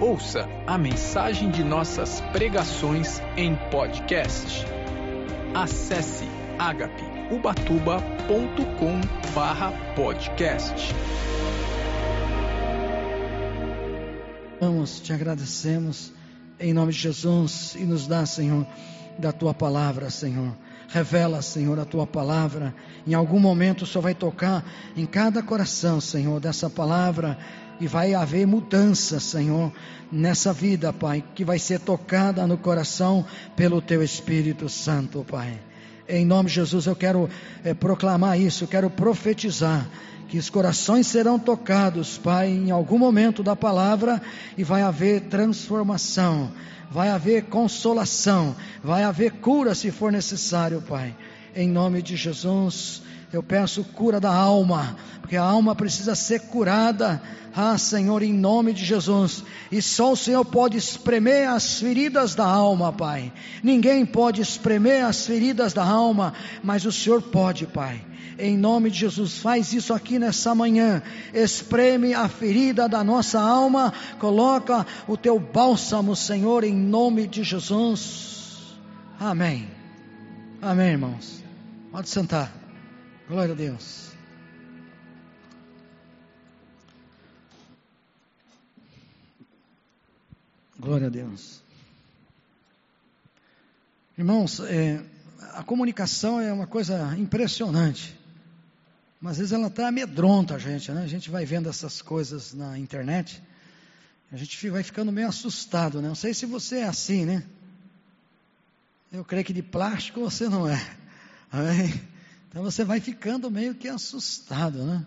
Ouça a mensagem de nossas pregações em podcast. Acesse agapeubatuba.com/podcast. Vamos, te agradecemos em nome de Jesus e nos dá, Senhor, da tua palavra, Senhor. Revela, Senhor, a tua palavra. Em algum momento o Senhor vai tocar em cada coração, Senhor, dessa palavra e vai haver mudança, Senhor, nessa vida, Pai, que vai ser tocada no coração pelo Teu Espírito Santo, Pai. Em nome de Jesus eu quero é, proclamar isso, eu quero profetizar que os corações serão tocados, Pai, em algum momento da palavra e vai haver transformação, vai haver consolação, vai haver cura se for necessário, Pai. Em nome de Jesus, eu peço cura da alma, porque a alma precisa ser curada. Ah, Senhor, em nome de Jesus. E só o Senhor pode espremer as feridas da alma, Pai. Ninguém pode espremer as feridas da alma, mas o Senhor pode, Pai. Em nome de Jesus, faz isso aqui nessa manhã. Espreme a ferida da nossa alma. Coloca o teu bálsamo, Senhor, em nome de Jesus. Amém. Amém, irmãos. Pode sentar. Glória a Deus. Glória a Deus. Irmãos, é, a comunicação é uma coisa impressionante. Mas às vezes ela até amedronta a gente, né? A gente vai vendo essas coisas na internet, a gente vai ficando meio assustado, né? Não sei se você é assim, né? Eu creio que de plástico você não é. Amém? Então você vai ficando meio que assustado, né?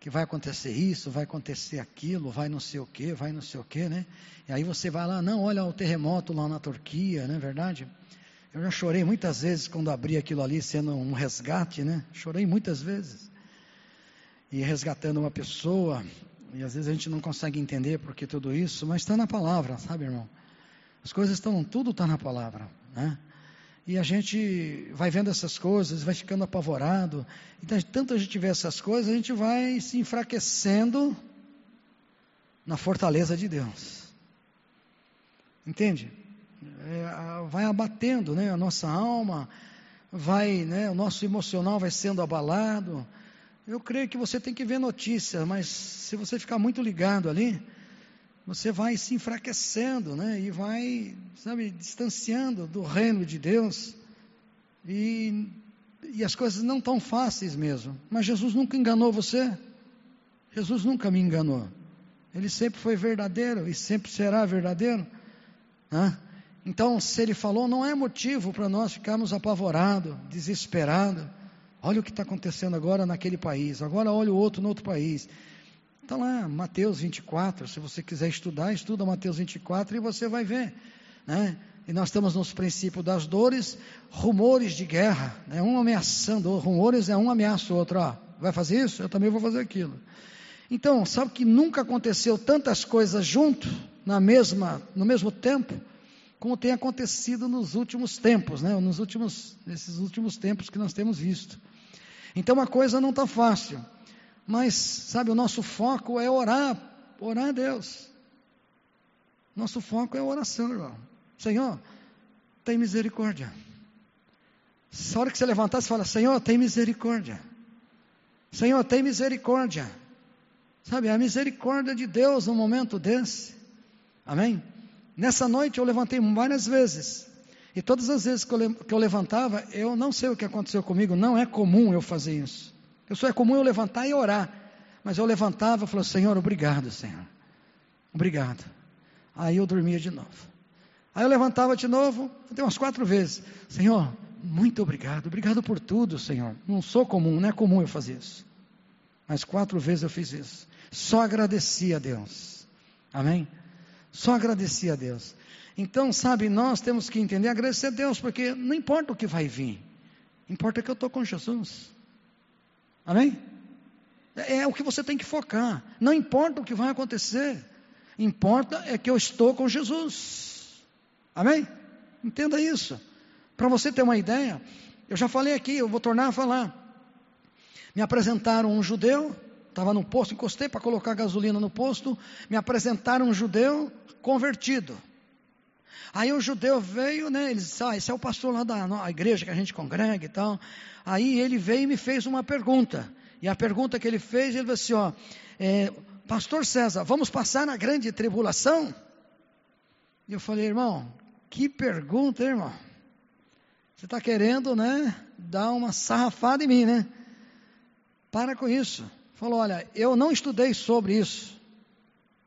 Que vai acontecer isso, vai acontecer aquilo, vai não sei o que, vai não sei o que, né? E aí você vai lá, não, olha o terremoto lá na Turquia, não é verdade? Eu já chorei muitas vezes quando abri aquilo ali sendo um resgate, né? Chorei muitas vezes. E resgatando uma pessoa, e às vezes a gente não consegue entender por que tudo isso, mas está na palavra, sabe, irmão? As coisas estão, tudo está na palavra, né? E a gente vai vendo essas coisas, vai ficando apavorado. Então, tanto a gente vê essas coisas, a gente vai se enfraquecendo na fortaleza de Deus. Entende? É, vai abatendo né, a nossa alma, vai, né, o nosso emocional vai sendo abalado. Eu creio que você tem que ver notícia, mas se você ficar muito ligado ali, você vai se enfraquecendo, né? E vai, sabe, distanciando do reino de Deus. E, e as coisas não tão fáceis mesmo. Mas Jesus nunca enganou você. Jesus nunca me enganou. Ele sempre foi verdadeiro e sempre será verdadeiro. Né? Então, se ele falou, não é motivo para nós ficarmos apavorados, desesperados. Olha o que está acontecendo agora naquele país, agora olha o outro no outro país. Está lá, Mateus 24, se você quiser estudar, estuda Mateus 24 e você vai ver. Né? E nós estamos nos princípios das dores, rumores de guerra, né? um ameaçando, rumores é um ameaça o outro, ó, vai fazer isso? Eu também vou fazer aquilo. Então, sabe que nunca aconteceu tantas coisas junto, na mesma, no mesmo tempo, como tem acontecido nos últimos tempos, né? nos últimos, nesses últimos tempos que nós temos visto. Então a coisa não está fácil. Mas, sabe, o nosso foco é orar, orar a Deus. Nosso foco é a oração, irmão. Senhor, tem misericórdia. A hora que você levantar, você fala: Senhor, tem misericórdia. Senhor, tem misericórdia. Sabe, a misericórdia de Deus no momento desse. Amém? Nessa noite eu levantei várias vezes. E todas as vezes que eu, que eu levantava, eu não sei o que aconteceu comigo, não é comum eu fazer isso. Eu só é comum eu levantar e orar. Mas eu levantava e falava, Senhor, obrigado, Senhor. Obrigado. Aí eu dormia de novo. Aí eu levantava de novo, até umas quatro vezes. Senhor, muito obrigado. Obrigado por tudo, Senhor. Não sou comum, não é comum eu fazer isso. Mas quatro vezes eu fiz isso. Só agradeci a Deus. Amém? Só agradeci a Deus. Então, sabe, nós temos que entender, agradecer a Deus, porque não importa o que vai vir. Importa que eu estou com Jesus. Amém? É, é o que você tem que focar. Não importa o que vai acontecer. Importa é que eu estou com Jesus. Amém? Entenda isso. Para você ter uma ideia, eu já falei aqui, eu vou tornar a falar. Me apresentaram um judeu, estava no posto, encostei para colocar gasolina no posto, me apresentaram um judeu convertido. Aí o judeu veio, né? Ele disse, ah, esse é o pastor lá da igreja que a gente congrega e tal. Aí ele veio e me fez uma pergunta. E a pergunta que ele fez, ele disse assim, ó, é, pastor César, vamos passar na grande tribulação? E eu falei, irmão, que pergunta, irmão. Você está querendo, né, dar uma sarrafada em mim, né? Para com isso. Falou, olha, eu não estudei sobre isso.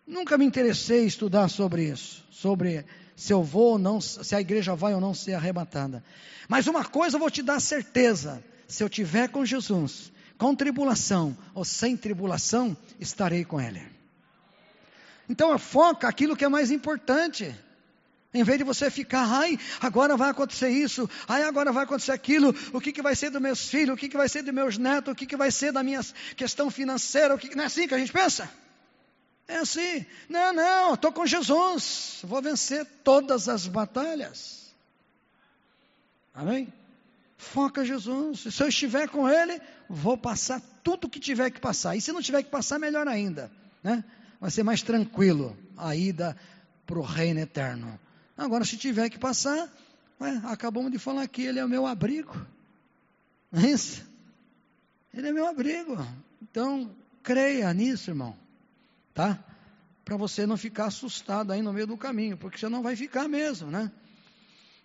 Nunca me interessei em estudar sobre isso, sobre se eu vou ou não, se a igreja vai ou não ser arrebatada. Mas uma coisa eu vou te dar certeza: se eu tiver com Jesus, com tribulação ou sem tribulação, estarei com Ele. Então foca aquilo que é mais importante. Em vez de você ficar, ai, agora vai acontecer isso, ai, agora vai acontecer aquilo, o que, que vai ser dos meus filhos, o que, que vai ser dos meus netos, o que, que vai ser da minha questão financeira, o que, não é assim que a gente pensa? É assim, não, não, estou com Jesus, vou vencer todas as batalhas. Amém? Foca Jesus. Se eu estiver com Ele, vou passar tudo que tiver que passar. E se não tiver que passar, melhor ainda. Né? Vai ser mais tranquilo a ida para o reino eterno. Agora, se tiver que passar, ué, acabamos de falar que Ele é o meu abrigo. Não é isso? Ele é meu abrigo. Então, creia nisso, irmão tá? Para você não ficar assustado aí no meio do caminho, porque você não vai ficar mesmo, né?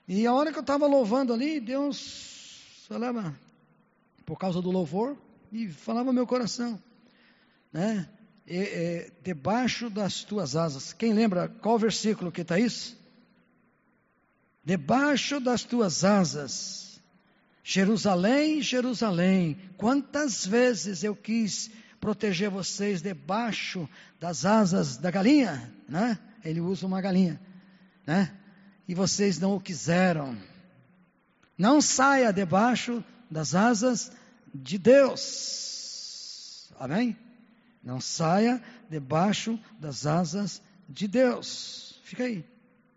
E a hora que eu estava louvando ali, Deus falava, por causa do louvor, e falava meu coração, né? E, e, debaixo das tuas asas. Quem lembra qual versículo que está isso? Debaixo das tuas asas. Jerusalém, Jerusalém, quantas vezes eu quis proteger vocês debaixo das asas da galinha, né? Ele usa uma galinha, né? E vocês não o quiseram. Não saia debaixo das asas de Deus. Amém? Não saia debaixo das asas de Deus. Fica aí.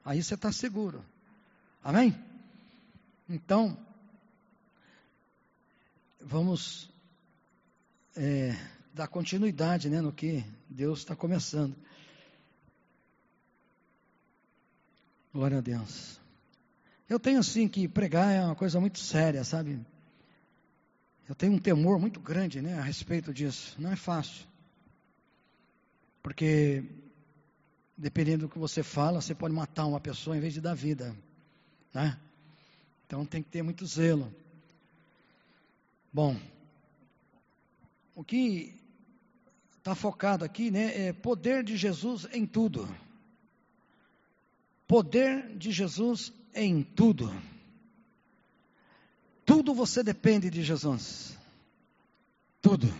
Aí você está seguro. Amém? Então, vamos é, dar continuidade né, no que Deus está começando. Glória a Deus. Eu tenho assim que pregar é uma coisa muito séria, sabe? Eu tenho um temor muito grande, né, a respeito disso. Não é fácil. Porque dependendo do que você fala, você pode matar uma pessoa em vez de dar vida, né? Então tem que ter muito zelo. Bom, o que está focado aqui, né? É poder de Jesus em tudo. Poder de Jesus em tudo. Tudo você depende de Jesus. Tudo.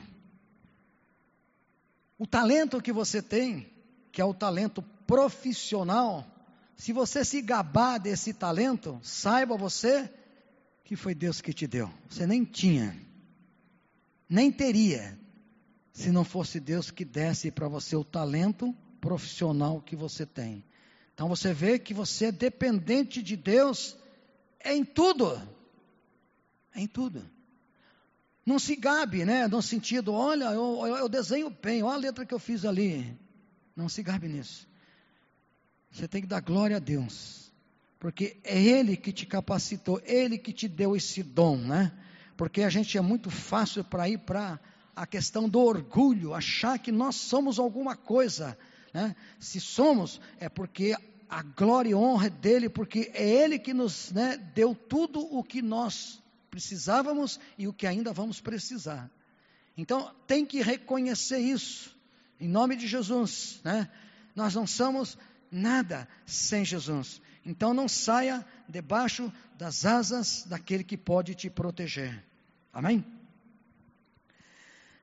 O talento que você tem, que é o talento profissional, se você se gabar desse talento, saiba você que foi Deus que te deu. Você nem tinha, nem teria, se não fosse Deus que desse para você o talento profissional que você tem. Então você vê que você é dependente de Deus em tudo. Em tudo. Não se gabe, né? No sentido, olha, eu, eu, desenho bem, olha a letra que eu fiz ali. Não se gabe nisso. Você tem que dar glória a Deus. Porque é Ele que te capacitou, Ele que te deu esse dom, né? Porque a gente é muito fácil para ir para a questão do orgulho, achar que nós somos alguma coisa. Né? Se somos, é porque a glória e honra é dele, porque é ele que nos né, deu tudo o que nós precisávamos e o que ainda vamos precisar. Então, tem que reconhecer isso, em nome de Jesus. Né? Nós não somos nada sem Jesus. Então, não saia debaixo das asas daquele que pode te proteger. Amém?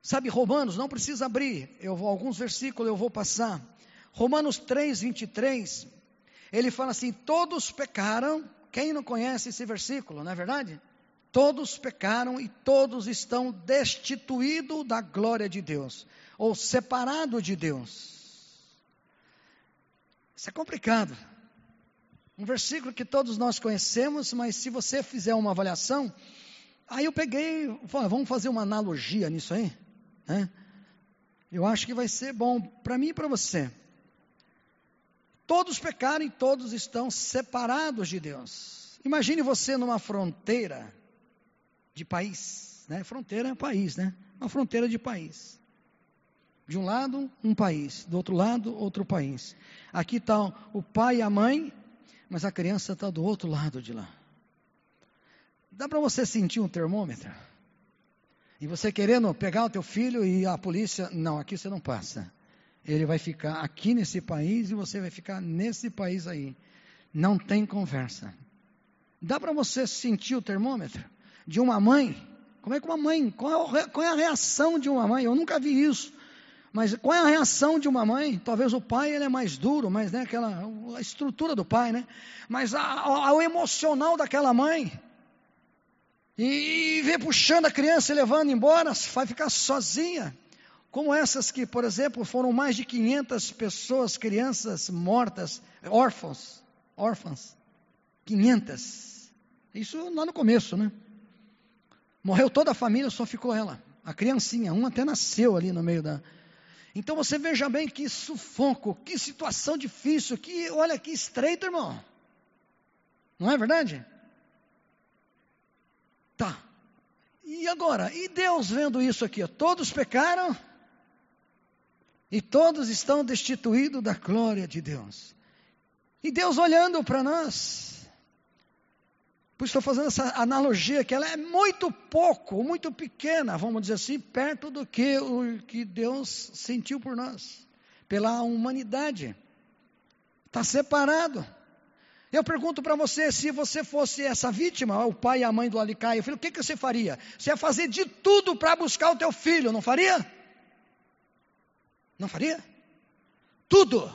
Sabe, Romanos, não precisa abrir, eu vou, alguns versículos eu vou passar. Romanos 3, 23, ele fala assim: todos pecaram. Quem não conhece esse versículo, não é verdade? Todos pecaram e todos estão destituídos da glória de Deus, ou separados de Deus. Isso é complicado. Um versículo que todos nós conhecemos, mas se você fizer uma avaliação, aí eu peguei, vamos fazer uma analogia nisso aí. Né? Eu acho que vai ser bom para mim e para você. Todos pecaram e todos estão separados de Deus. Imagine você numa fronteira de país, né? Fronteira é país, né? Uma fronteira de país. De um lado, um país, do outro lado, outro país. Aqui está o pai e a mãe, mas a criança está do outro lado de lá. Dá para você sentir um termômetro? E você querendo pegar o teu filho e a polícia, não, aqui você não passa. Ele vai ficar aqui nesse país e você vai ficar nesse país aí. Não tem conversa. Dá para você sentir o termômetro de uma mãe? Como é que uma mãe, qual é, qual é a reação de uma mãe? Eu nunca vi isso. Mas qual é a reação de uma mãe? Talvez o pai ele é mais duro, mas né, aquela a estrutura do pai, né? Mas a, a, o emocional daquela mãe e, vem puxando a criança e levando embora, vai ficar sozinha. Como essas que, por exemplo, foram mais de 500 pessoas, crianças mortas, órfãos, órfãs, 500. Isso lá no começo, né? Morreu toda a família, só ficou ela, a criancinha, um até nasceu ali no meio da, então você veja bem que sufoco, que situação difícil, que olha que estreito, irmão. Não é verdade? Tá. E agora? E Deus vendo isso aqui? Todos pecaram e todos estão destituídos da glória de Deus. E Deus olhando para nós, por isso estou fazendo essa analogia que ela é muito pouco, muito pequena, vamos dizer assim, perto do que o que Deus sentiu por nós, pela humanidade. Está separado. Eu pergunto para você, se você fosse essa vítima, o pai e a mãe do Alicai, filho, o que, que você faria? Você ia fazer de tudo para buscar o teu filho, não faria? Não faria? Tudo.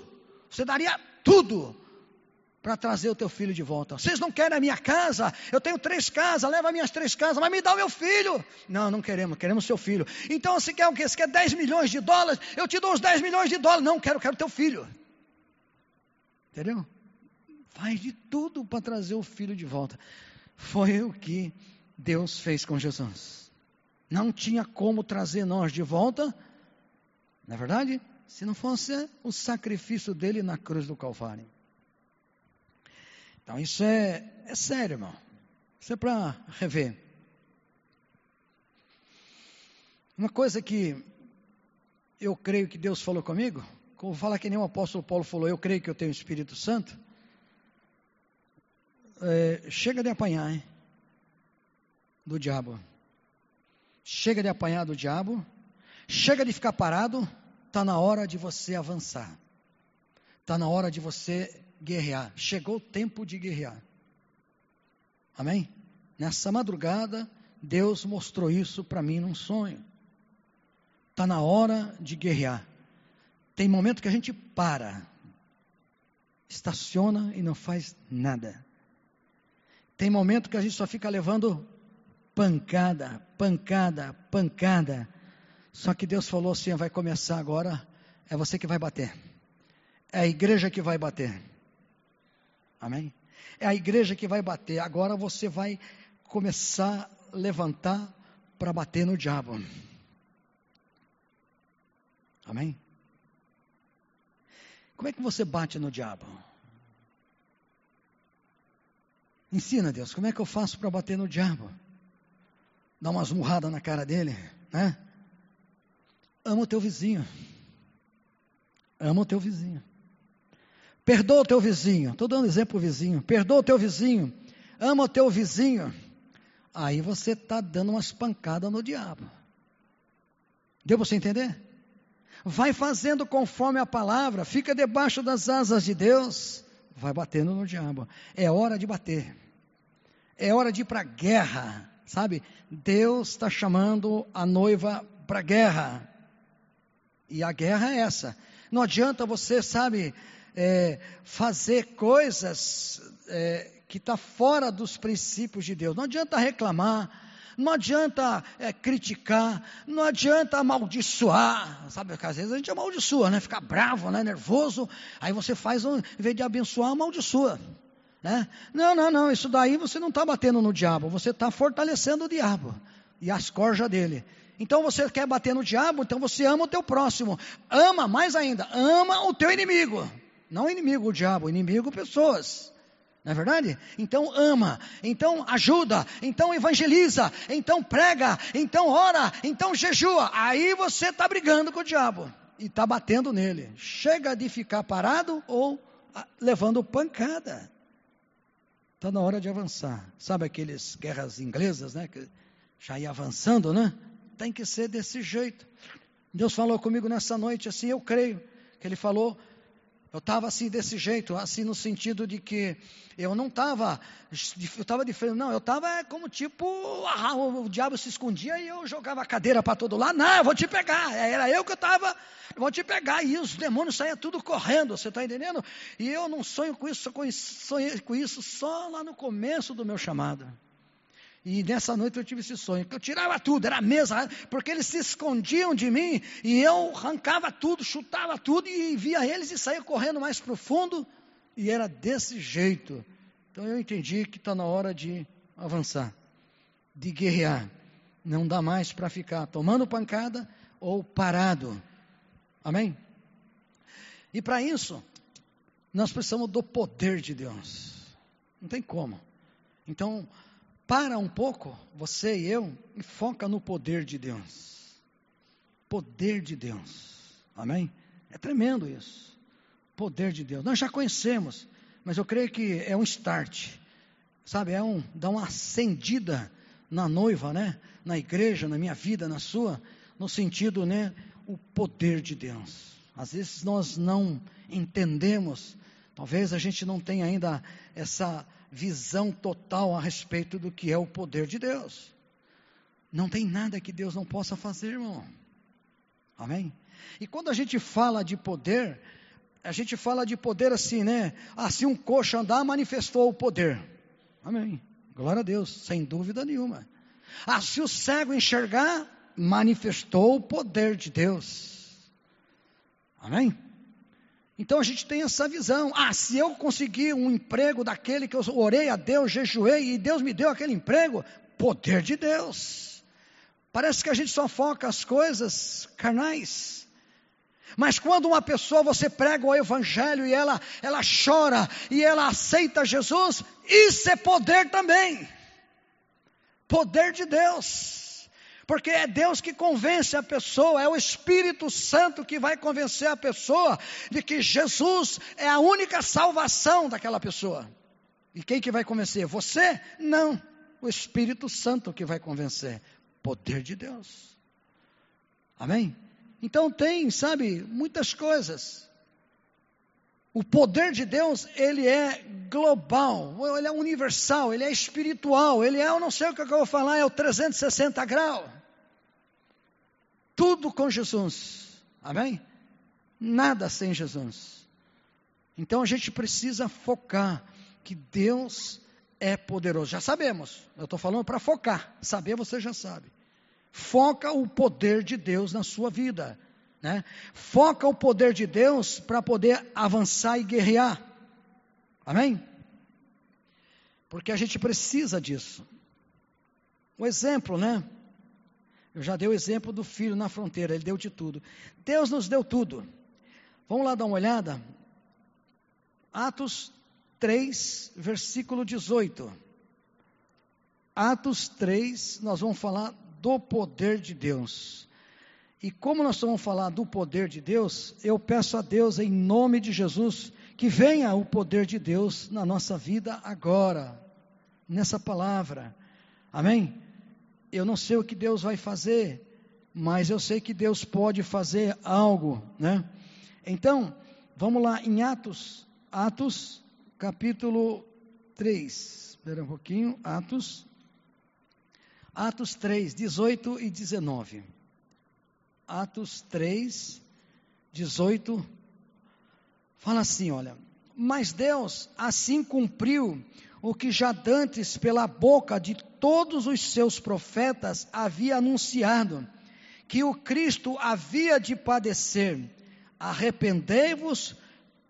Você daria tudo para trazer o teu filho de volta. Vocês não querem a minha casa? Eu tenho três casas, leva minhas três casas, mas me dá o meu filho. Não, não queremos, queremos seu filho. Então você quer o quê? Você quer 10 milhões de dólares? Eu te dou os 10 milhões de dólares. Não, quero, quero teu filho. Entendeu? Faz de tudo para trazer o filho de volta. Foi o que Deus fez com Jesus. Não tinha como trazer nós de volta, na é verdade, se não fosse o sacrifício dele na cruz do Calvário. Então isso é, é sério, irmão. Isso é para rever. Uma coisa que eu creio que Deus falou comigo, como fala que nem o apóstolo Paulo falou, eu creio que eu tenho o Espírito Santo. É, chega de apanhar, hein? Do diabo. Chega de apanhar do diabo. Chega de ficar parado. Está na hora de você avançar. Está na hora de você guerrear. Chegou o tempo de guerrear. Amém? Nessa madrugada, Deus mostrou isso para mim num sonho. Está na hora de guerrear. Tem momento que a gente para, estaciona e não faz nada. Tem momento que a gente só fica levando pancada, pancada, pancada. Só que Deus falou assim: vai começar agora, é você que vai bater. É a igreja que vai bater. Amém? É a igreja que vai bater. Agora você vai começar a levantar para bater no diabo. Amém? Como é que você bate no diabo? Ensina, Deus, como é que eu faço para bater no diabo? Dá umas murradas na cara dele, né? Ama o teu vizinho. Ama o teu vizinho. Perdoa o teu vizinho. Estou dando exemplo vizinho. Perdoa o teu vizinho. Ama o teu vizinho. Aí você está dando umas pancadas no diabo. Deu para você entender? Vai fazendo conforme a palavra. Fica debaixo das asas de Deus. Vai batendo no diabo. É hora de bater. É hora de ir para a guerra. Sabe? Deus está chamando a noiva para a guerra. E a guerra é essa. Não adianta você, sabe, é, fazer coisas é, que está fora dos princípios de Deus. Não adianta reclamar, não adianta é, criticar, não adianta amaldiçoar. Sabe, às vezes a gente amaldiçoa, né? Fica bravo, né? nervoso. Aí você faz, em vez de abençoar, amaldiçoa. Né? Não, não, não. Isso daí você não está batendo no diabo, você está fortalecendo o diabo e as corjas dele. Então você quer bater no diabo, então você ama o teu próximo. Ama mais ainda, ama o teu inimigo. Não inimigo o diabo, inimigo pessoas. Não é verdade? Então ama, então ajuda, então evangeliza, então prega, então ora, então jejua. Aí você está brigando com o diabo e está batendo nele. Chega de ficar parado ou ah, levando pancada. Está na hora de avançar. Sabe aqueles guerras inglesas, né? Que já ia avançando, né? Tem que ser desse jeito. Deus falou comigo nessa noite assim, eu creio que Ele falou eu estava assim desse jeito, assim no sentido de que eu não estava, eu estava diferente, não, eu estava como tipo, ah, o diabo se escondia e eu jogava a cadeira para todo lado, não, eu vou te pegar, era eu que estava, eu vou te pegar, e os demônios saíam tudo correndo, você está entendendo? E eu não sonho com isso, sonhei com isso só lá no começo do meu chamado. E nessa noite eu tive esse sonho, que eu tirava tudo, era mesa, porque eles se escondiam de mim, e eu arrancava tudo, chutava tudo, e via eles e saía correndo mais profundo, e era desse jeito. Então eu entendi que está na hora de avançar, de guerrear. Não dá mais para ficar tomando pancada ou parado. Amém? E para isso, nós precisamos do poder de Deus. Não tem como. Então, para um pouco, você e eu, e foca no poder de Deus. Poder de Deus. Amém? É tremendo isso. Poder de Deus. Nós já conhecemos, mas eu creio que é um start. Sabe, é um dá uma acendida na noiva, né? Na igreja, na minha vida, na sua, no sentido, né, o poder de Deus. Às vezes nós não entendemos, talvez a gente não tenha ainda essa visão total a respeito do que é o poder de Deus. Não tem nada que Deus não possa fazer, irmão. Amém? E quando a gente fala de poder, a gente fala de poder assim, né? Se um coxa andar, manifestou o poder. Amém. Glória a Deus, sem dúvida nenhuma. Ah, se o cego enxergar, manifestou o poder de Deus. Amém? Então a gente tem essa visão. Ah, se eu conseguir um emprego daquele que eu orei a Deus, jejuei e Deus me deu aquele emprego, poder de Deus. Parece que a gente só foca as coisas carnais. Mas quando uma pessoa você prega o evangelho e ela ela chora e ela aceita Jesus, isso é poder também. Poder de Deus porque é Deus que convence a pessoa, é o Espírito Santo que vai convencer a pessoa de que Jesus é a única salvação daquela pessoa. E quem que vai convencer? Você? Não. O Espírito Santo que vai convencer. Poder de Deus. Amém? Então tem, sabe, muitas coisas. O poder de Deus, ele é global, ele é universal, ele é espiritual, ele é, eu não sei o que eu vou falar, é o 360 graus tudo com Jesus. Amém? Nada sem Jesus. Então a gente precisa focar que Deus é poderoso. Já sabemos. Eu estou falando para focar. Saber você já sabe. Foca o poder de Deus na sua vida. Né? Foca o poder de Deus para poder avançar e guerrear. Amém? Porque a gente precisa disso. O exemplo, né? Eu já dei o exemplo do filho na fronteira, ele deu de tudo. Deus nos deu tudo. Vamos lá dar uma olhada? Atos 3, versículo 18. Atos 3, nós vamos falar do poder de Deus. E como nós vamos falar do poder de Deus, eu peço a Deus, em nome de Jesus, que venha o poder de Deus na nossa vida agora, nessa palavra. Amém? Eu não sei o que Deus vai fazer, mas eu sei que Deus pode fazer algo, né? Então, vamos lá em Atos, Atos capítulo 3. Espera um pouquinho, Atos Atos 3, 18 e 19. Atos 3, 18 fala assim, olha: "Mas Deus assim cumpriu o que já dantes pela boca de todos os seus profetas havia anunciado, que o Cristo havia de padecer. Arrependei-vos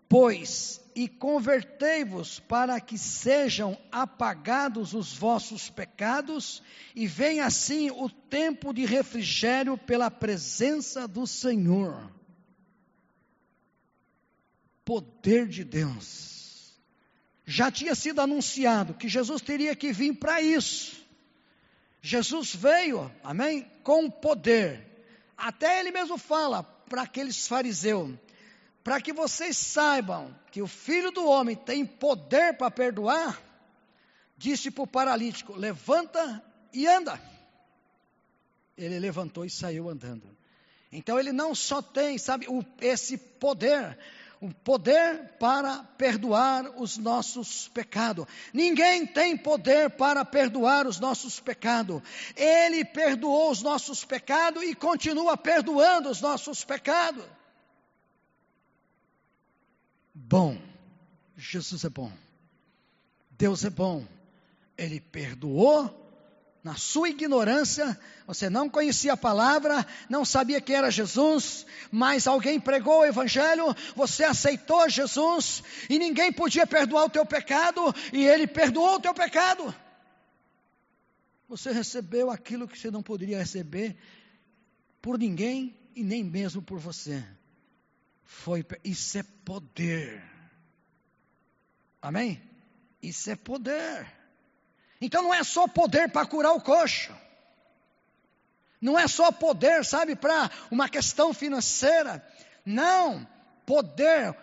pois, e convertei-vos para que sejam apagados os vossos pecados, e venha assim o tempo de refrigério pela presença do Senhor. Poder de Deus. Já tinha sido anunciado que Jesus teria que vir para isso. Jesus veio, amém? Com poder. Até ele mesmo fala para aqueles fariseus: para que vocês saibam que o filho do homem tem poder para perdoar, disse para o paralítico: levanta e anda. Ele levantou e saiu andando. Então ele não só tem, sabe, o, esse poder, o poder para perdoar os nossos pecados. Ninguém tem poder para perdoar os nossos pecados. Ele perdoou os nossos pecados e continua perdoando os nossos pecados. Bom, Jesus é bom. Deus é bom. Ele perdoou na sua ignorância, você não conhecia a palavra, não sabia que era Jesus, mas alguém pregou o Evangelho, você aceitou Jesus, e ninguém podia perdoar o teu pecado, e Ele perdoou o teu pecado. Você recebeu aquilo que você não poderia receber por ninguém e nem mesmo por você. Foi, isso é poder. Amém? Isso é poder. Então não é só poder para curar o coxo. Não é só poder, sabe, para uma questão financeira. Não, poder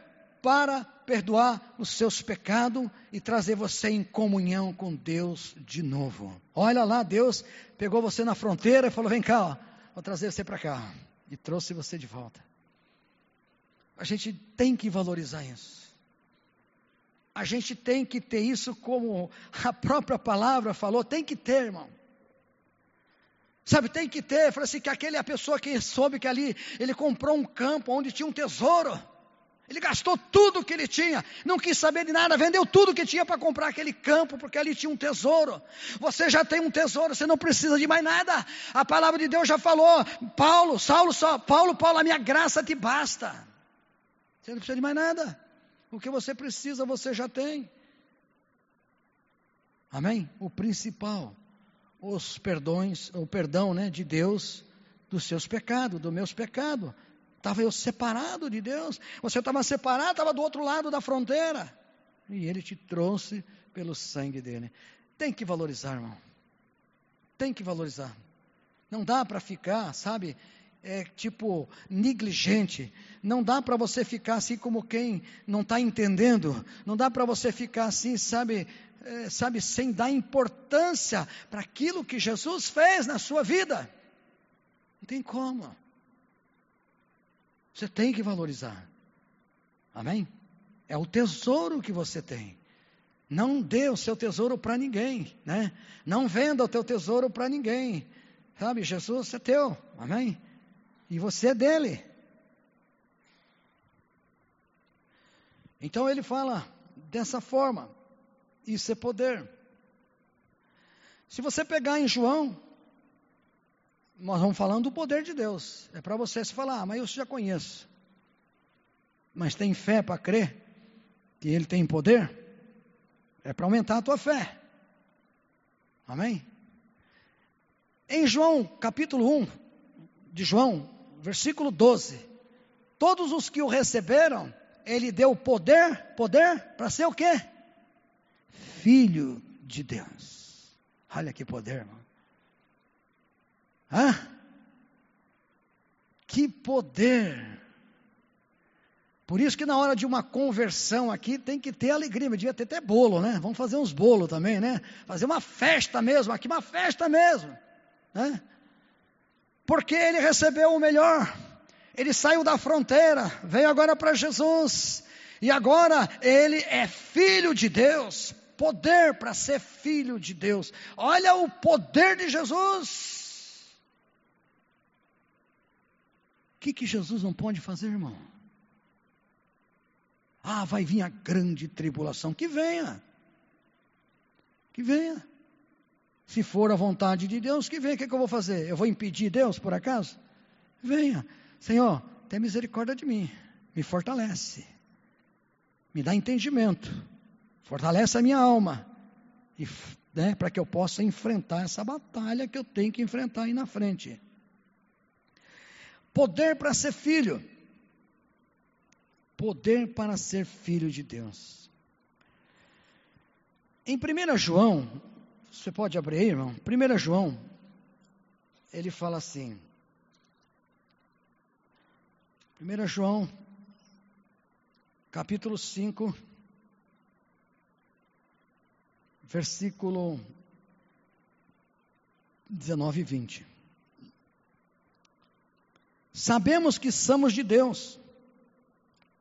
para perdoar os seus pecados e trazer você em comunhão com Deus de novo. Olha lá, Deus pegou você na fronteira e falou: vem cá, ó, vou trazer você para cá. E trouxe você de volta. A gente tem que valorizar isso. A gente tem que ter isso como a própria palavra falou, tem que ter, irmão. Sabe, tem que ter, falei assim, que aquele é a pessoa que soube que ali ele comprou um campo onde tinha um tesouro. Ele gastou tudo que ele tinha, não quis saber de nada, vendeu tudo que tinha para comprar aquele campo, porque ali tinha um tesouro. Você já tem um tesouro, você não precisa de mais nada. A palavra de Deus já falou, Paulo, Saulo, Paulo, Paulo, a minha graça te basta. Você não precisa de mais nada. O que você precisa, você já tem. Amém? O principal, os perdões, o perdão né, de Deus dos seus pecados, dos meus pecados. Estava eu separado de Deus. Você estava separado, estava do outro lado da fronteira. E Ele te trouxe pelo sangue dele. Tem que valorizar, irmão. Tem que valorizar. Não dá para ficar, sabe, é, tipo negligente. Não dá para você ficar assim como quem não está entendendo. Não dá para você ficar assim, sabe, é, sabe, sem dar importância para aquilo que Jesus fez na sua vida. Não tem como. Você tem que valorizar. Amém? É o tesouro que você tem. Não dê o seu tesouro para ninguém, né? Não venda o teu tesouro para ninguém. Sabe, Jesus é teu. Amém? E você é dele. Então ele fala dessa forma. Isso é poder. Se você pegar em João, nós vamos falando do poder de Deus. É para você se falar, ah, mas eu já conheço. Mas tem fé para crer que Ele tem poder? É para aumentar a tua fé. Amém? Em João capítulo 1 de João, versículo 12. Todos os que o receberam, ele deu poder, poder para ser o quê? Filho de Deus. Olha que poder, irmão. Hã? Que poder. Por isso que na hora de uma conversão aqui tem que ter alegria, devia ter até bolo, né? Vamos fazer uns bolos também, né? Fazer uma festa mesmo, aqui uma festa mesmo, né? Porque ele recebeu o melhor. Ele saiu da fronteira, veio agora para Jesus, e agora ele é filho de Deus, poder para ser filho de Deus. Olha o poder de Jesus. O que, que Jesus não pode fazer, irmão? Ah, vai vir a grande tribulação. Que venha. Que venha. Se for a vontade de Deus, que venha, o que, é que eu vou fazer? Eu vou impedir Deus, por acaso? Venha. Senhor, tenha misericórdia de mim, me fortalece. me dá entendimento, fortalece a minha alma, e, né, para que eu possa enfrentar essa batalha que eu tenho que enfrentar aí na frente. Poder para ser filho. Poder para ser filho de Deus. Em 1 João, você pode abrir aí, irmão? 1 João, ele fala assim. 1 João, capítulo 5, versículo 19 e 20. Sabemos que somos de Deus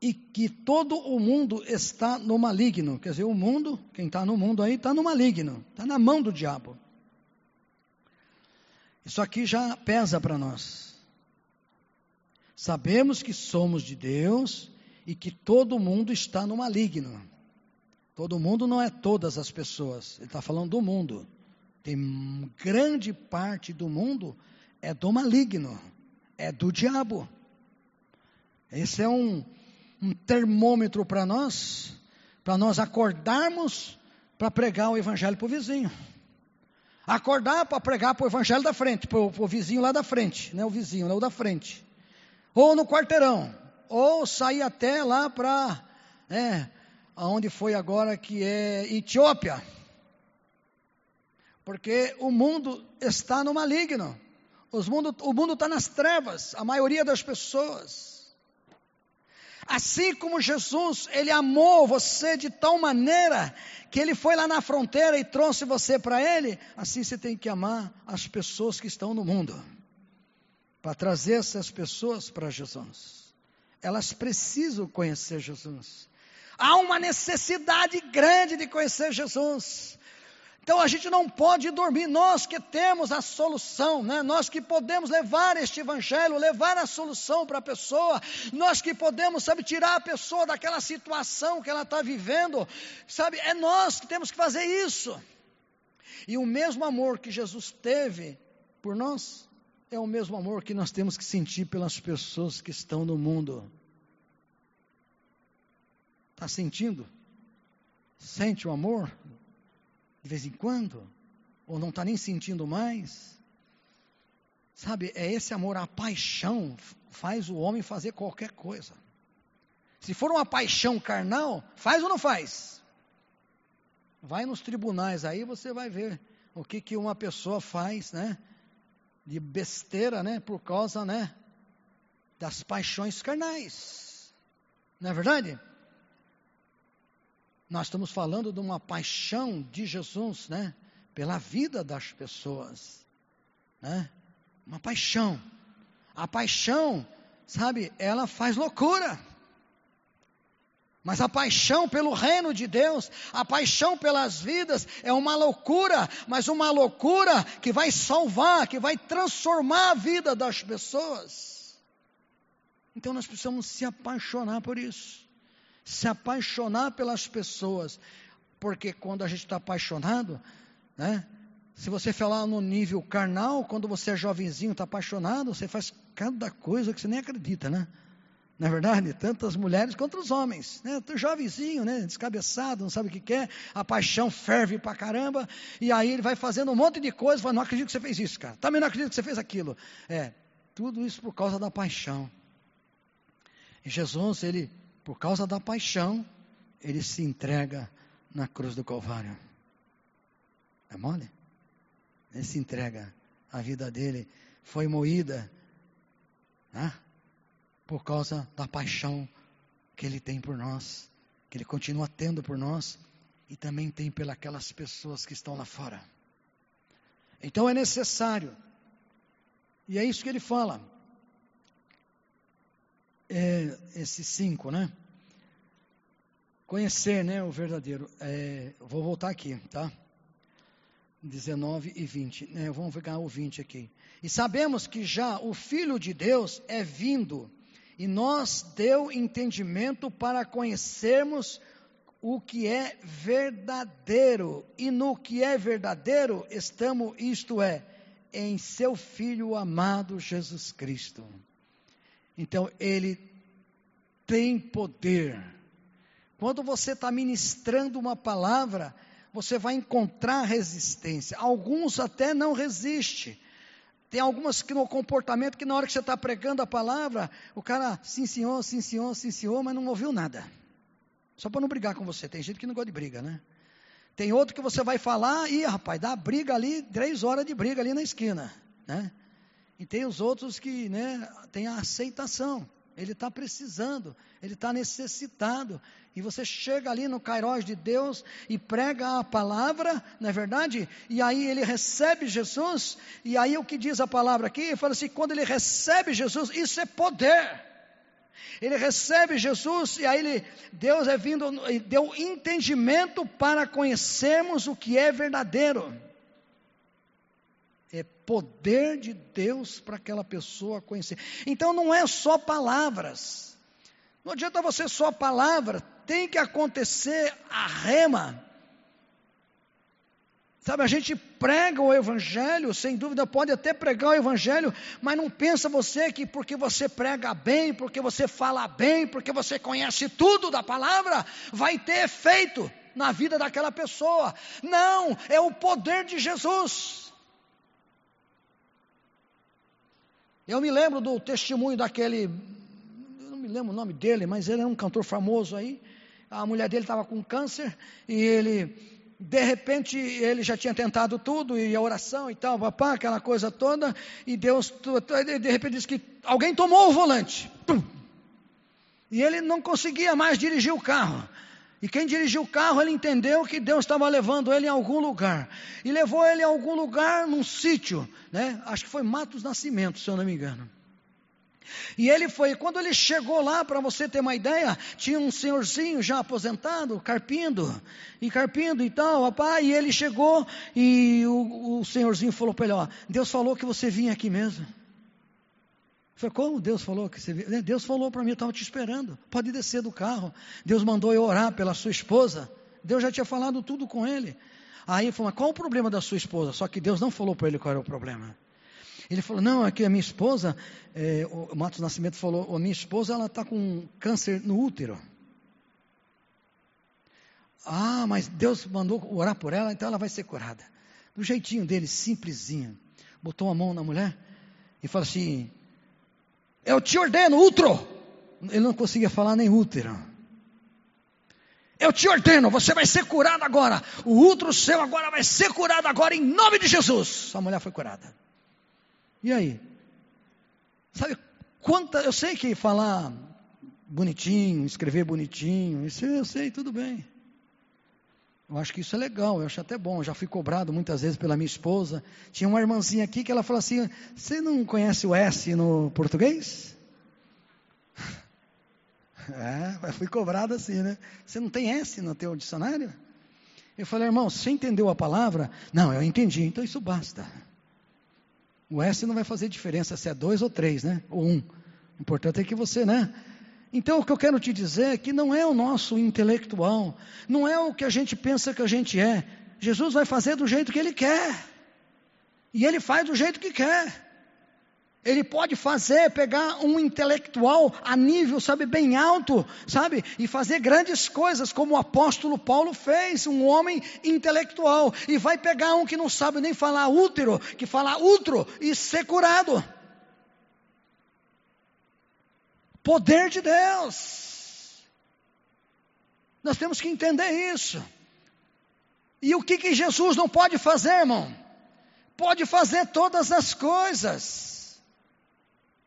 e que todo o mundo está no maligno. Quer dizer, o mundo, quem está no mundo aí, está no maligno, está na mão do diabo. Isso aqui já pesa para nós. Sabemos que somos de Deus e que todo mundo está no maligno. Todo mundo não é todas as pessoas, ele está falando do mundo. Tem grande parte do mundo é do maligno, é do diabo. Esse é um, um termômetro para nós, para nós acordarmos para pregar o evangelho para o vizinho. Acordar para pregar para o evangelho da frente, para o vizinho lá da frente, né? O vizinho, lá o da frente. Ou no quarteirão, ou sair até lá para, né, aonde foi agora que é Etiópia. Porque o mundo está no maligno. Mundo, o mundo está nas trevas, a maioria das pessoas. Assim como Jesus, ele amou você de tal maneira que ele foi lá na fronteira e trouxe você para ele, assim você tem que amar as pessoas que estão no mundo. Para trazer essas pessoas para Jesus. Elas precisam conhecer Jesus. Há uma necessidade grande de conhecer Jesus. Então a gente não pode dormir, nós que temos a solução, né? nós que podemos levar este evangelho, levar a solução para a pessoa, nós que podemos, sabe, tirar a pessoa daquela situação que ela está vivendo, sabe, é nós que temos que fazer isso. E o mesmo amor que Jesus teve por nós, é o mesmo amor que nós temos que sentir pelas pessoas que estão no mundo. Está sentindo? Sente o amor de vez em quando, ou não está nem sentindo mais. Sabe, é esse amor, a paixão faz o homem fazer qualquer coisa. Se for uma paixão carnal, faz ou não faz? Vai nos tribunais aí, você vai ver o que, que uma pessoa faz, né? De besteira, né? Por causa, né? Das paixões carnais. Não é verdade? Nós estamos falando de uma paixão de Jesus, né? Pela vida das pessoas, né? Uma paixão. A paixão, sabe, ela faz loucura. Mas a paixão pelo reino de Deus, a paixão pelas vidas é uma loucura, mas uma loucura que vai salvar, que vai transformar a vida das pessoas. Então nós precisamos se apaixonar por isso se apaixonar pelas pessoas, porque quando a gente está apaixonado, né? Se você falar no nível carnal, quando você é jovenzinho, está apaixonado, você faz cada coisa que você nem acredita, né? Não é verdade? Tanto as mulheres quanto os homens. Né? Jovenzinho, né? descabeçado, não sabe o que quer, a paixão ferve pra caramba, e aí ele vai fazendo um monte de coisa, fala, não acredito que você fez isso, cara. Também não acredito que você fez aquilo. É, tudo isso por causa da paixão. E Jesus, ele por causa da paixão, ele se entrega na cruz do Calvário. É mole? Ele se entrega, a vida dele foi moída né? por causa da paixão que ele tem por nós, que ele continua tendo por nós e também tem pelas pessoas que estão lá fora. Então é necessário, e é isso que ele fala, é, esses cinco, né? Conhecer, né, o verdadeiro. É, vou voltar aqui, tá? 19 e 20. Né, vamos pegar o 20 aqui. E sabemos que já o Filho de Deus é vindo e nós deu entendimento para conhecermos o que é verdadeiro. E no que é verdadeiro estamos, isto é, em seu Filho amado Jesus Cristo. Então, ele tem poder Quando você está ministrando uma palavra, você vai encontrar resistência. Alguns até não resistem. Tem algumas que no comportamento que na hora que você está pregando a palavra, o cara sim senhor, sim senhor, sim senhor, mas não ouviu nada. Só para não brigar com você. Tem gente que não gosta de briga, né? Tem outro que você vai falar e, rapaz, dá briga ali, três horas de briga ali na esquina, né? E tem os outros que, né, tem a aceitação. Ele está precisando, ele está necessitado. E você chega ali no Cairós de Deus e prega a palavra, não é verdade? E aí ele recebe Jesus, e aí o que diz a palavra aqui? Fala assim: quando ele recebe Jesus, isso é poder. Ele recebe Jesus e aí ele, Deus é vindo, deu entendimento para conhecermos o que é verdadeiro. É poder de Deus para aquela pessoa conhecer. Então não é só palavras. Não adianta você só palavra, tem que acontecer a rema. Sabe, a gente prega o Evangelho, sem dúvida pode até pregar o Evangelho, mas não pensa você que porque você prega bem, porque você fala bem, porque você conhece tudo da palavra, vai ter efeito na vida daquela pessoa. Não, é o poder de Jesus. Eu me lembro do testemunho daquele, não me lembro o nome dele, mas ele é um cantor famoso aí. A mulher dele estava com câncer e ele de repente ele já tinha tentado tudo, e a oração e tal, papá, aquela coisa toda, e Deus, de repente disse que alguém tomou o volante. E ele não conseguia mais dirigir o carro. E quem dirigiu o carro, ele entendeu que Deus estava levando ele em algum lugar. E levou ele a algum lugar, num sítio, né? Acho que foi Matos Nascimento, se eu não me engano. E ele foi, quando ele chegou lá, para você ter uma ideia, tinha um senhorzinho já aposentado, carpindo, e carpindo e tal, rapaz, e ele chegou e o, o senhorzinho falou para ele, ó, Deus falou que você vinha aqui mesmo. Falei, como Deus falou que você vinha? Deus falou para mim, eu estava te esperando, pode descer do carro. Deus mandou eu orar pela sua esposa, Deus já tinha falado tudo com ele. Aí ele falou, qual o problema da sua esposa? Só que Deus não falou para ele qual era o problema. Ele falou, não, aqui a minha esposa, é, o Matos Nascimento falou, a minha esposa ela está com câncer no útero. Ah, mas Deus mandou orar por ela, então ela vai ser curada. Do jeitinho dele, simplesinho. Botou a mão na mulher e falou assim: Eu te ordeno, útero. Ele não conseguia falar nem útero. Eu te ordeno, você vai ser curado agora. O útero seu agora vai ser curado agora em nome de Jesus. A mulher foi curada. E aí? Sabe quanta. Eu sei que falar bonitinho, escrever bonitinho, isso eu sei, tudo bem. Eu acho que isso é legal, eu acho até bom. Eu já fui cobrado muitas vezes pela minha esposa. Tinha uma irmãzinha aqui que ela falou assim: Você não conhece o S no português? É, fui cobrado assim, né? Você não tem S no teu dicionário? Eu falei, irmão, você entendeu a palavra? Não, eu entendi, então isso basta. O S não vai fazer diferença se é dois ou três, né? Ou um. O importante é que você, né? Então o que eu quero te dizer é que não é o nosso intelectual, não é o que a gente pensa que a gente é. Jesus vai fazer do jeito que ele quer. E ele faz do jeito que quer. Ele pode fazer, pegar um intelectual a nível, sabe, bem alto, sabe, e fazer grandes coisas, como o apóstolo Paulo fez, um homem intelectual, e vai pegar um que não sabe nem falar útero, que fala útero, e ser curado. Poder de Deus. Nós temos que entender isso. E o que, que Jesus não pode fazer, irmão? Pode fazer todas as coisas.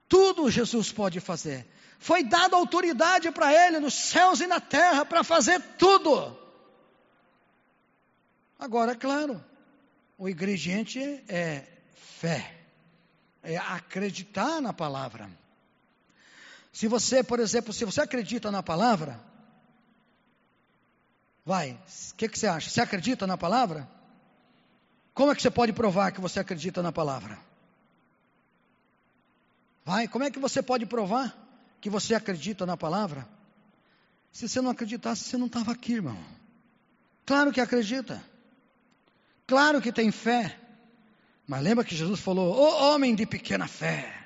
Tudo Jesus pode fazer. Foi dada autoridade para ele nos céus e na terra para fazer tudo. Agora, é claro, o ingrediente é fé, é acreditar na palavra. Se você, por exemplo, se você acredita na palavra, vai, o que, que você acha? Você acredita na palavra? Como é que você pode provar que você acredita na palavra? Vai, como é que você pode provar que você acredita na palavra? Se você não acreditasse, você não estava aqui, irmão. Claro que acredita. Claro que tem fé. Mas lembra que Jesus falou: Ô homem de pequena fé.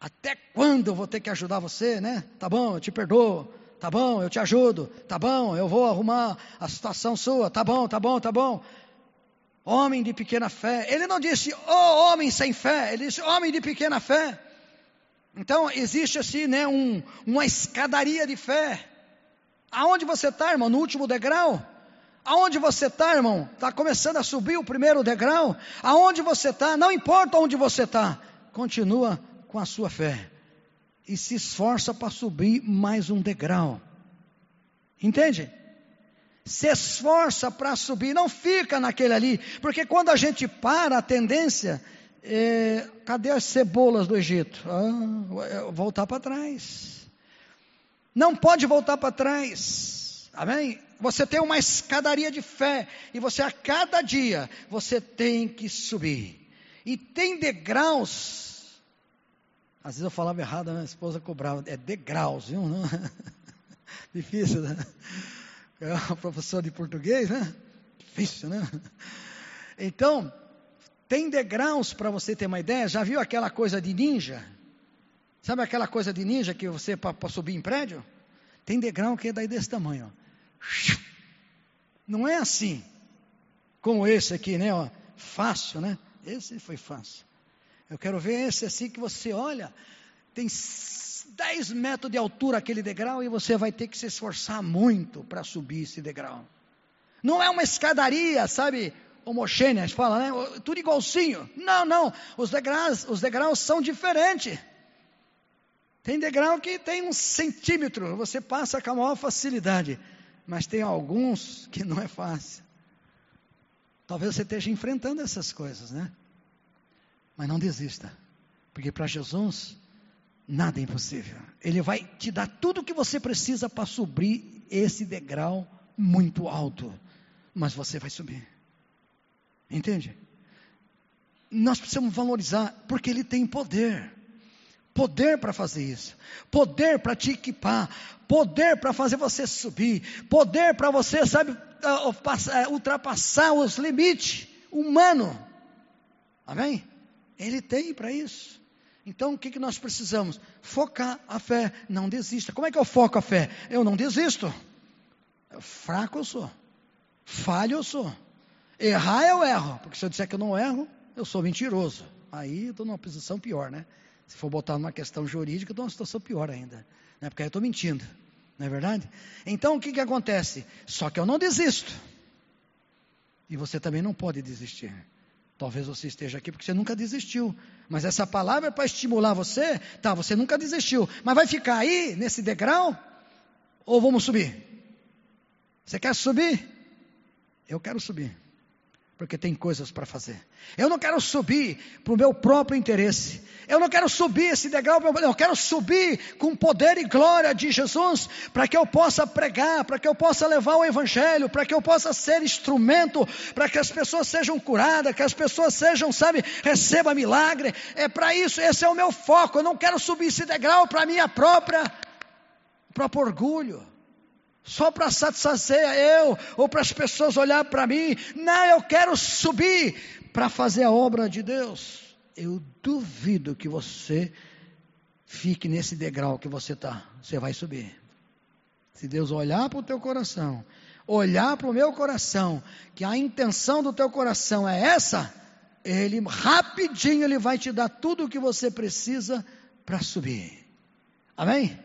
Até quando eu vou ter que ajudar você, né? Tá bom, eu te perdoo. tá bom, eu te ajudo, tá bom, eu vou arrumar a situação sua, tá bom, tá bom, tá bom. Homem de pequena fé. Ele não disse, oh, homem sem fé, ele disse, homem de pequena fé. Então, existe assim, né, um, uma escadaria de fé. Aonde você está, irmão? No último degrau? Aonde você está, irmão? Está começando a subir o primeiro degrau? Aonde você está? Não importa onde você está, continua com a sua fé e se esforça para subir mais um degrau. Entende? Se esforça para subir, não fica naquele ali, porque quando a gente para, a tendência é, cadê as cebolas do Egito? Ah, voltar para trás. Não pode voltar para trás. Amém? Você tem uma escadaria de fé e você a cada dia você tem que subir. E tem degraus às vezes eu falava errado, a minha esposa cobrava. É degraus, viu? Não? Difícil, né? É uma professora de português, né? Difícil, né? Então, tem degraus para você ter uma ideia. Já viu aquela coisa de ninja? Sabe aquela coisa de ninja que você para subir em prédio? Tem degrau que é daí desse tamanho. Ó. Não é assim, como esse aqui, né? Ó, fácil, né? Esse foi fácil. Eu quero ver esse assim que você olha, tem 10 metros de altura aquele degrau e você vai ter que se esforçar muito para subir esse degrau. Não é uma escadaria, sabe? Homogênea, a gente fala, né? Tudo igualzinho. Não, não. Os degraus, os degraus são diferentes. Tem degrau que tem um centímetro, você passa com a maior facilidade. Mas tem alguns que não é fácil. Talvez você esteja enfrentando essas coisas, né? Mas não desista, porque para Jesus nada é impossível. Ele vai te dar tudo o que você precisa para subir esse degrau muito alto, mas você vai subir. Entende? Nós precisamos valorizar, porque Ele tem poder. Poder para fazer isso, poder para te equipar, poder para fazer você subir, poder para você, sabe, ultrapassar os limites humanos. Amém? Ele tem para isso. Então o que, que nós precisamos? Focar a fé, não desista. Como é que eu foco a fé? Eu não desisto. Fraco eu sou, falho eu sou. Errar eu erro, porque se eu disser que eu não erro, eu sou mentiroso. Aí eu estou numa posição pior, né? Se for botar numa questão jurídica, eu estou numa situação pior ainda. Né? Porque aí eu estou mentindo. Não é verdade? Então o que, que acontece? Só que eu não desisto. E você também não pode desistir. Talvez você esteja aqui porque você nunca desistiu. Mas essa palavra é para estimular você. Tá, você nunca desistiu. Mas vai ficar aí, nesse degrau? Ou vamos subir? Você quer subir? Eu quero subir porque tem coisas para fazer. Eu não quero subir para o meu próprio interesse. Eu não quero subir esse degrau, eu quero subir com poder e glória de Jesus, para que eu possa pregar, para que eu possa levar o Evangelho, para que eu possa ser instrumento, para que as pessoas sejam curadas, que as pessoas sejam, sabe, receba milagre. É para isso, esse é o meu foco. Eu não quero subir esse degrau para minha própria, próprio orgulho só para satisfazer eu ou para as pessoas olhar para mim. Não, eu quero subir para fazer a obra de Deus. Eu duvido que você fique nesse degrau que você está. Você vai subir. Se Deus olhar para o teu coração, olhar para o meu coração, que a intenção do teu coração é essa, ele rapidinho ele vai te dar tudo o que você precisa para subir. Amém?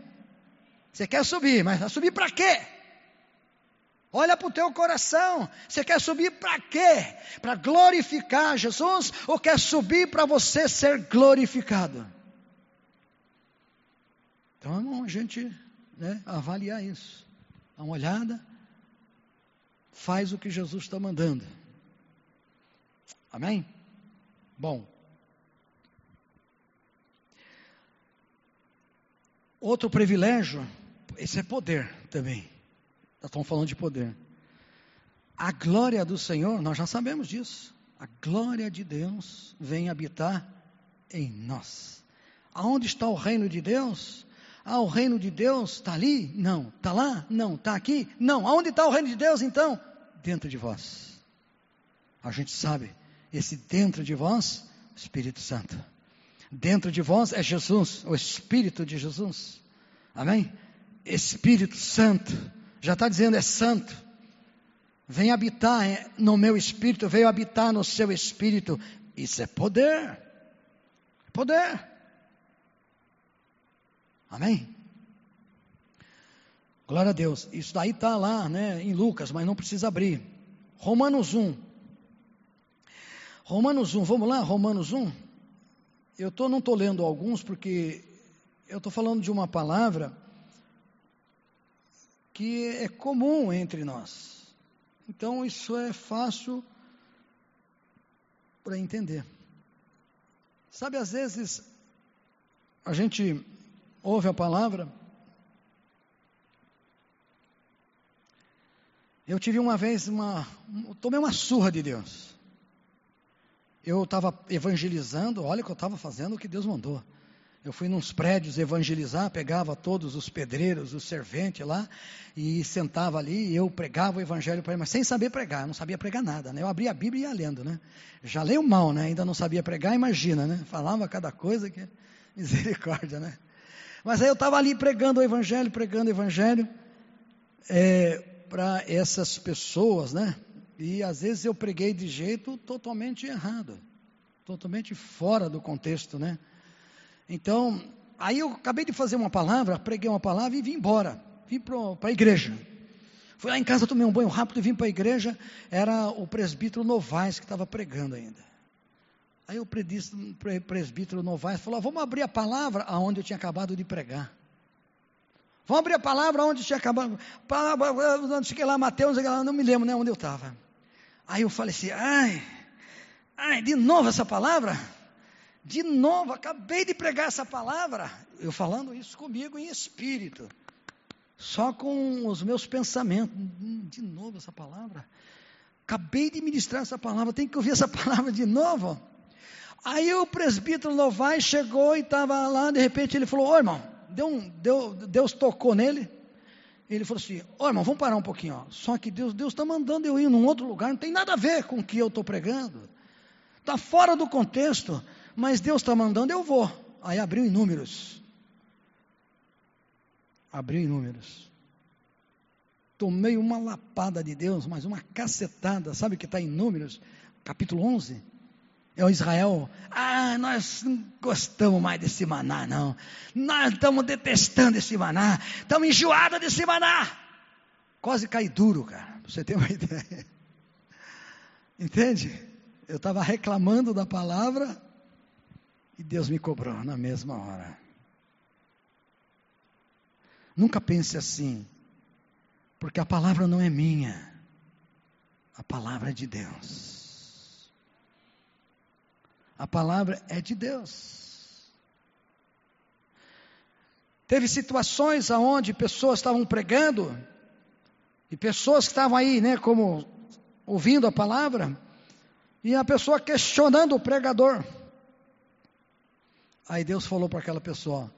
Você quer subir, mas subir para quê? Olha para o teu coração. Você quer subir para quê? Para glorificar Jesus ou quer subir para você ser glorificado? Então é bom a gente né, avaliar isso. Dá uma olhada. Faz o que Jesus está mandando. Amém? Bom. Outro privilégio, esse é poder também. Estamos falando de poder. A glória do Senhor, nós já sabemos disso. A glória de Deus vem habitar em nós. Aonde está o reino de Deus? Ah, o reino de Deus está ali? Não. Está lá? Não. Está aqui? Não. Aonde está o reino de Deus então? Dentro de vós. A gente sabe, esse dentro de vós, Espírito Santo. Dentro de vós é Jesus, o Espírito de Jesus. Amém? Espírito Santo. Já está dizendo, é santo. Vem habitar no meu espírito, veio habitar no seu espírito. Isso é poder. Poder. Amém? Glória a Deus. Isso daí está lá, né, em Lucas, mas não precisa abrir. Romanos 1. Romanos 1, vamos lá, Romanos 1. Eu tô, não estou lendo alguns porque eu estou falando de uma palavra que é comum entre nós. Então isso é fácil para entender. Sabe, às vezes a gente ouve a palavra. Eu tive uma vez uma. Tomei uma surra de Deus. Eu estava evangelizando, olha o que eu estava fazendo, o que Deus mandou. Eu fui nos prédios evangelizar, pegava todos os pedreiros, os serventes lá, e sentava ali, e eu pregava o evangelho para eles, mas sem saber pregar, não sabia pregar nada, né? Eu abria a Bíblia e ia lendo, né? Já leio mal, né? Ainda não sabia pregar, imagina, né? Falava cada coisa que misericórdia, né? Mas aí eu estava ali pregando o evangelho, pregando o evangelho é, para essas pessoas, né? E às vezes eu preguei de jeito totalmente errado, totalmente fora do contexto, né? Então, aí eu acabei de fazer uma palavra, preguei uma palavra e vim embora. Vim para a igreja. Fui lá em casa, tomei um banho rápido e vim para a igreja. Era o presbítero Novaes que estava pregando ainda. Aí o presbítero Novaes falou: Vamos abrir a palavra aonde eu tinha acabado de pregar. Vamos abrir a palavra onde tinha acabado. Palavra, onde cheguei lá, Mateus, não me lembro nem onde eu estava. Aí eu falei assim: ai, ai, de novo essa palavra? De novo, acabei de pregar essa palavra, eu falando isso comigo em espírito, só com os meus pensamentos. Hum, de novo essa palavra. Acabei de ministrar essa palavra, tem que ouvir essa palavra de novo. Aí o presbítero Novaes chegou e estava lá, de repente ele falou: Ô irmão, deu um, deu, Deus tocou nele. Ele falou assim: Ô irmão, vamos parar um pouquinho. Ó. Só que Deus está mandando eu ir num outro lugar, não tem nada a ver com o que eu estou pregando. Está fora do contexto mas Deus está mandando, eu vou. Aí abriu em números. Abriu em números. Tomei uma lapada de Deus, mas uma cacetada, sabe o que está em números? Capítulo 11. É o Israel. Ah, nós não gostamos mais desse maná, não. Nós estamos detestando esse maná. Estamos enjoados desse maná. Quase cai duro, cara. Você ter uma ideia. Entende? Eu estava reclamando da palavra, e Deus me cobrou na mesma hora. Nunca pense assim, porque a palavra não é minha, a palavra é de Deus. A palavra é de Deus. Teve situações aonde pessoas estavam pregando e pessoas que estavam aí, né, como ouvindo a palavra, e a pessoa questionando o pregador. Aí Deus falou para aquela pessoa: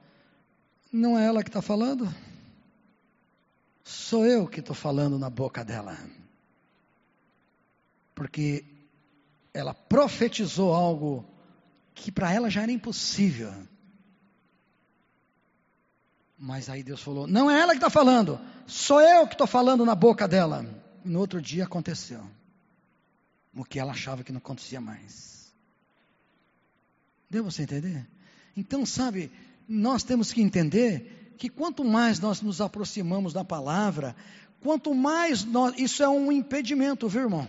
Não é ela que está falando? Sou eu que estou falando na boca dela. Porque ela profetizou algo que para ela já era impossível. Mas aí Deus falou: Não é ela que está falando, sou eu que estou falando na boca dela. E no outro dia aconteceu o que ela achava que não acontecia mais. Deu você entender? Então, sabe, nós temos que entender que quanto mais nós nos aproximamos da palavra, quanto mais nós, isso é um impedimento, viu, irmão?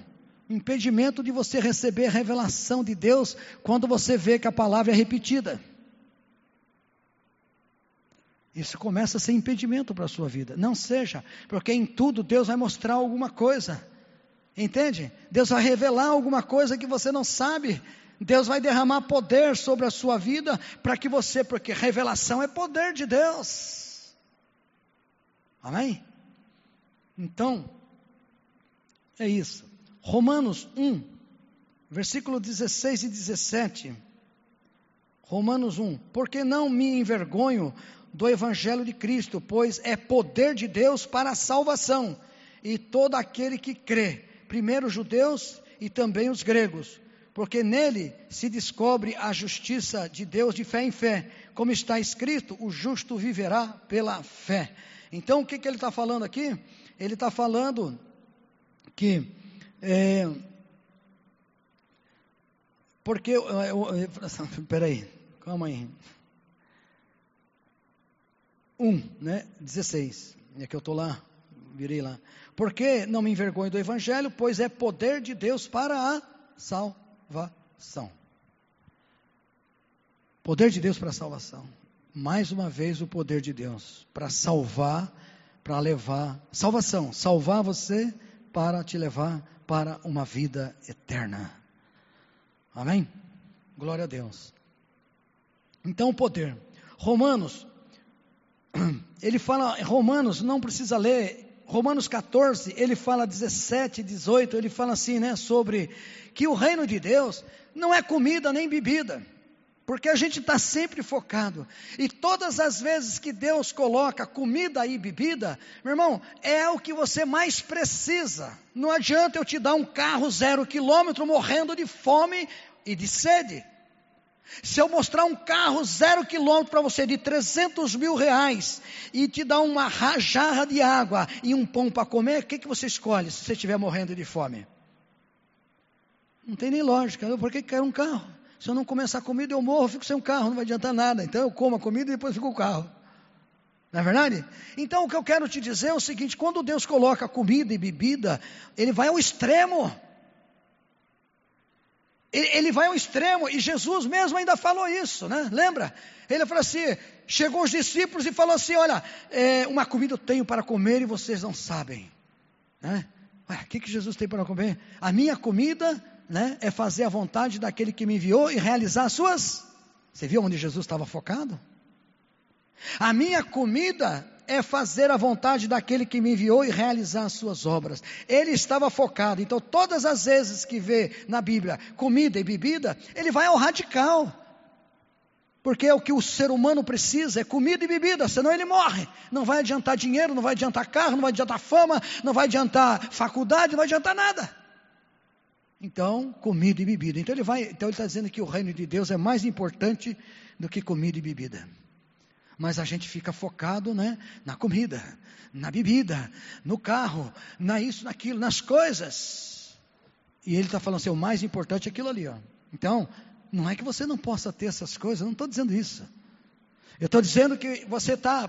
Um impedimento de você receber a revelação de Deus quando você vê que a palavra é repetida. Isso começa a ser impedimento para a sua vida. Não seja, porque em tudo Deus vai mostrar alguma coisa. Entende? Deus vai revelar alguma coisa que você não sabe. Deus vai derramar poder sobre a sua vida para que você, porque revelação é poder de Deus. Amém? Então, é isso. Romanos 1, versículo 16 e 17. Romanos 1: Porque não me envergonho do evangelho de Cristo, pois é poder de Deus para a salvação, e todo aquele que crê, primeiro os judeus e também os gregos porque nele se descobre a justiça de Deus de fé em fé. Como está escrito, o justo viverá pela fé. Então, o que, que ele está falando aqui? Ele está falando que. É, porque. Peraí, calma aí. 1, né? 16. É que eu estou lá, virei lá. Porque não me envergonho do Evangelho, pois é poder de Deus para a salvação. Poder de Deus para salvação. Mais uma vez, o poder de Deus para salvar, para levar. Salvação, salvar você para te levar para uma vida eterna. Amém? Glória a Deus. Então, o poder. Romanos ele fala, Romanos, não precisa ler, Romanos 14, ele fala 17, 18, ele fala assim, né, sobre que o reino de Deus não é comida nem bebida, porque a gente está sempre focado, e todas as vezes que Deus coloca comida e bebida, meu irmão, é o que você mais precisa, não adianta eu te dar um carro zero quilômetro morrendo de fome e de sede, se eu mostrar um carro zero quilômetro para você de 300 mil reais e te dar uma jarra de água e um pão para comer, o que, que você escolhe se você estiver morrendo de fome? Não tem nem lógica. Por que quer um carro? Se eu não começar a comida, eu morro, eu fico sem um carro, não vai adiantar nada. Então eu como a comida e depois fico com o carro. Não é verdade? Então o que eu quero te dizer é o seguinte: quando Deus coloca comida e bebida, Ele vai ao extremo. Ele vai ao extremo, e Jesus mesmo ainda falou isso, né? Lembra? Ele falou assim: chegou os discípulos e falou assim: Olha, é, uma comida eu tenho para comer e vocês não sabem. Né? Ué, o que, que Jesus tem para comer? A minha comida né, é fazer a vontade daquele que me enviou e realizar as suas. Você viu onde Jesus estava focado? A minha comida é fazer a vontade daquele que me enviou e realizar as suas obras. Ele estava focado. Então, todas as vezes que vê na Bíblia comida e bebida, ele vai ao radical. Porque é o que o ser humano precisa, é comida e bebida, senão ele morre. Não vai adiantar dinheiro, não vai adiantar carro, não vai adiantar fama, não vai adiantar faculdade, não vai adiantar nada. Então, comida e bebida. Então ele vai, então ele está dizendo que o reino de Deus é mais importante do que comida e bebida mas a gente fica focado né, na comida, na bebida, no carro, na isso, naquilo, nas coisas. E ele está falando assim: o mais importante é aquilo ali. Ó. Então, não é que você não possa ter essas coisas, eu não estou dizendo isso. Eu estou dizendo que você está,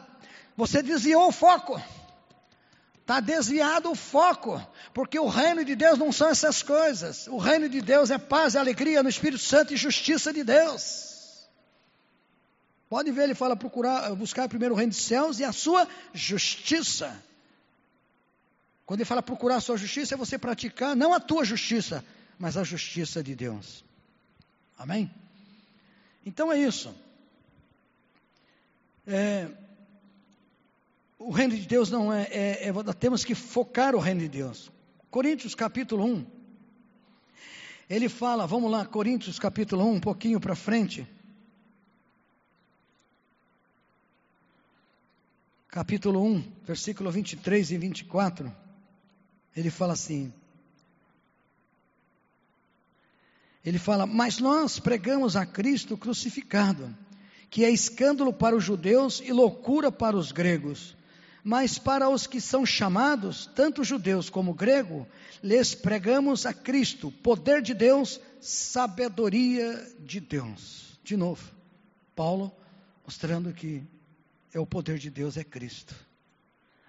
você desviou o foco. Está desviado o foco, porque o reino de Deus não são essas coisas. O reino de Deus é paz e alegria no Espírito Santo e justiça de Deus. Pode ver, ele fala procurar, buscar primeiro o reino dos céus e a sua justiça. Quando ele fala procurar a sua justiça, é você praticar não a tua justiça, mas a justiça de Deus. Amém? Então é isso. É, o reino de Deus não é, é, é, Temos que focar o reino de Deus. Coríntios capítulo 1. Ele fala, vamos lá, Coríntios capítulo 1, um pouquinho para frente. Capítulo 1, versículo 23 e 24, ele fala assim: Ele fala, mas nós pregamos a Cristo crucificado, que é escândalo para os judeus e loucura para os gregos. Mas para os que são chamados, tanto judeus como grego, lhes pregamos a Cristo, poder de Deus, sabedoria de Deus. De novo, Paulo mostrando que é o poder de Deus, é Cristo.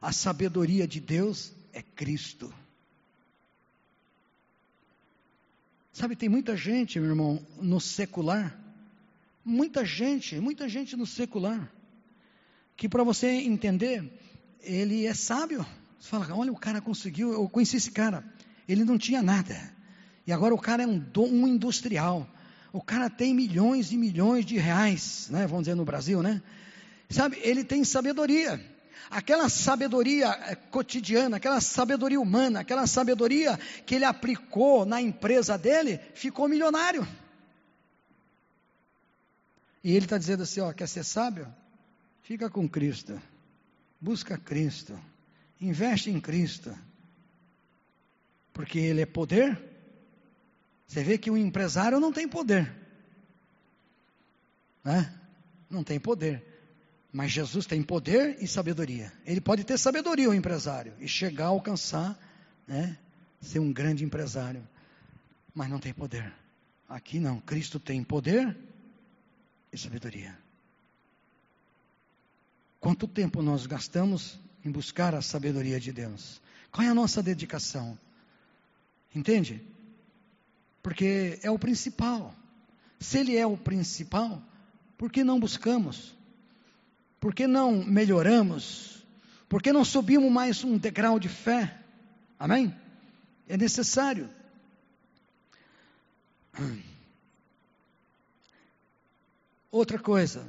A sabedoria de Deus é Cristo. Sabe, tem muita gente, meu irmão, no secular, muita gente, muita gente no secular, que para você entender, ele é sábio. Você fala, olha, o cara conseguiu, eu conheci esse cara, ele não tinha nada, e agora o cara é um, um industrial, o cara tem milhões e milhões de reais, né, vamos dizer no Brasil, né? Sabe, ele tem sabedoria. Aquela sabedoria eh, cotidiana, aquela sabedoria humana, aquela sabedoria que ele aplicou na empresa dele, ficou milionário. E ele está dizendo assim: ó, quer ser sábio? Fica com Cristo. Busca Cristo. Investe em Cristo. Porque Ele é poder Você vê que o empresário não tem poder. Né? Não tem poder. Mas Jesus tem poder e sabedoria. Ele pode ter sabedoria, o empresário, e chegar a alcançar, né, ser um grande empresário. Mas não tem poder. Aqui não. Cristo tem poder e sabedoria. Quanto tempo nós gastamos em buscar a sabedoria de Deus? Qual é a nossa dedicação? Entende? Porque é o principal. Se ele é o principal, por que não buscamos? Por que não melhoramos? Por que não subimos mais um degrau de fé? Amém? É necessário. Outra coisa,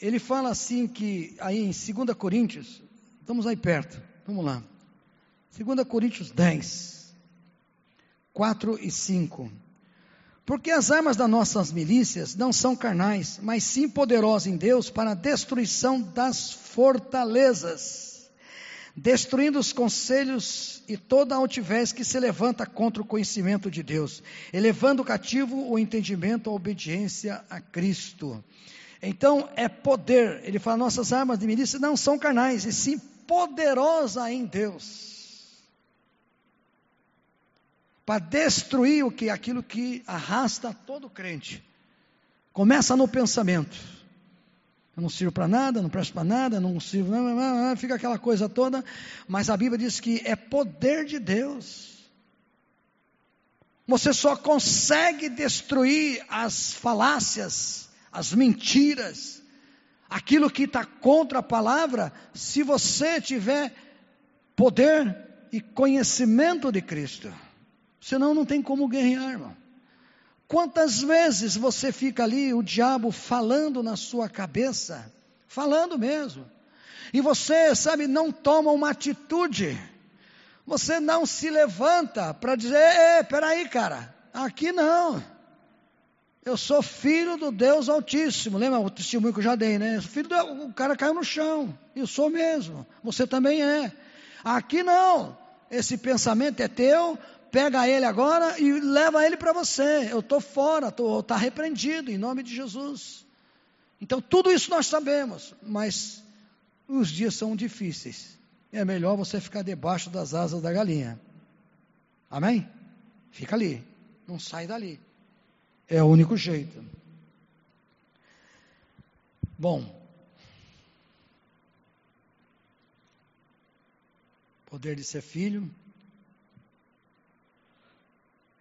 ele fala assim que aí em 2 Coríntios, estamos aí perto, vamos lá. 2 Coríntios 10, 4 e 5. Porque as armas das nossas milícias não são carnais, mas sim poderosas em Deus para a destruição das fortalezas, destruindo os conselhos e toda a altivez que se levanta contra o conhecimento de Deus, elevando cativo o entendimento à obediência a Cristo. Então é poder, ele fala: nossas armas de milícia não são carnais, e sim poderosa em Deus para destruir o que aquilo que arrasta todo crente. Começa no pensamento. Eu não sirvo para nada, não presto para nada, não sirvo, não, não, não, fica aquela coisa toda, mas a Bíblia diz que é poder de Deus. Você só consegue destruir as falácias, as mentiras, aquilo que está contra a palavra, se você tiver poder e conhecimento de Cristo. Senão não tem como guerrear, irmão. Quantas vezes você fica ali, o diabo falando na sua cabeça, falando mesmo, e você, sabe, não toma uma atitude, você não se levanta para dizer: ei, peraí, cara, aqui não. Eu sou filho do Deus Altíssimo. Lembra o testemunho que eu já dei, né? Filho do, o cara caiu no chão. Eu sou mesmo. Você também é. Aqui não. Esse pensamento é teu, pega ele agora e leva ele para você. Eu estou fora, está repreendido em nome de Jesus. Então tudo isso nós sabemos, mas os dias são difíceis. É melhor você ficar debaixo das asas da galinha. Amém? Fica ali, não sai dali. É o único jeito. Bom, poder de ser filho,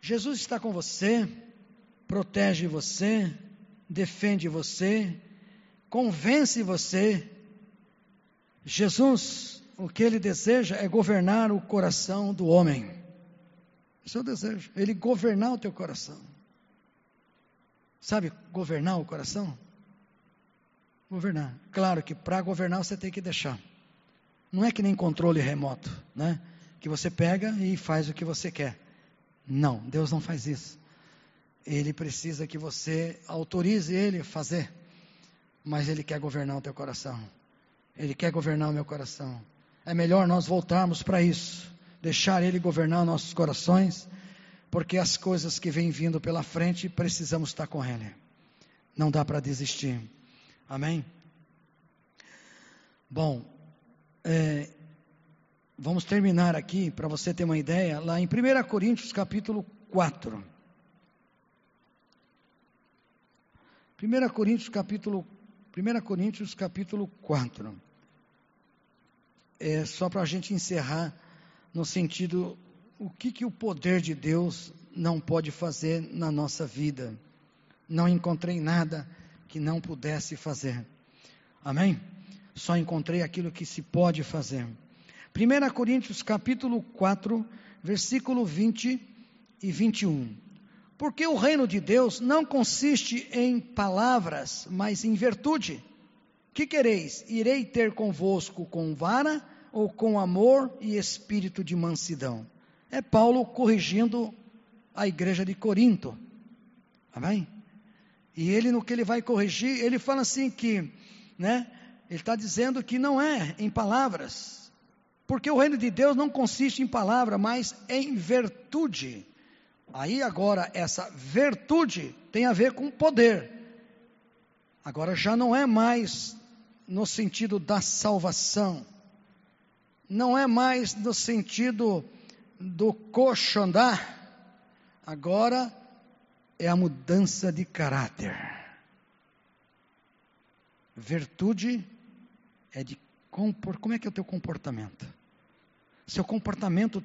Jesus está com você, protege você, defende você, convence você. Jesus, o que ele deseja é governar o coração do homem. É o desejo, ele governar o teu coração. Sabe governar o coração? Governar. Claro que para governar você tem que deixar. Não é que nem controle remoto, né? Que você pega e faz o que você quer. Não, Deus não faz isso. Ele precisa que você autorize ele a fazer. Mas ele quer governar o teu coração. Ele quer governar o meu coração. É melhor nós voltarmos para isso, deixar ele governar nossos corações, porque as coisas que vêm vindo pela frente precisamos estar com ele. Não dá para desistir. Amém? Bom, é, Vamos terminar aqui para você ter uma ideia, lá em 1 Coríntios capítulo 4. 1 Coríntios capítulo 1 Coríntios capítulo 4. É só para a gente encerrar no sentido o que, que o poder de Deus não pode fazer na nossa vida. Não encontrei nada que não pudesse fazer. Amém? Só encontrei aquilo que se pode fazer. 1 Coríntios capítulo 4, versículo 20 e 21. Porque o reino de Deus não consiste em palavras, mas em virtude. Que quereis? Irei ter convosco com vara ou com amor e espírito de mansidão? É Paulo corrigindo a igreja de Corinto. Amém? E ele, no que ele vai corrigir, ele fala assim que, né? Ele está dizendo que não é em palavras, porque o reino de Deus não consiste em palavra, mas em virtude. Aí agora essa virtude tem a ver com poder. Agora já não é mais no sentido da salvação, não é mais no sentido do coxandar, agora é a mudança de caráter. Virtude é de compor, como é que é o teu comportamento? Seu comportamento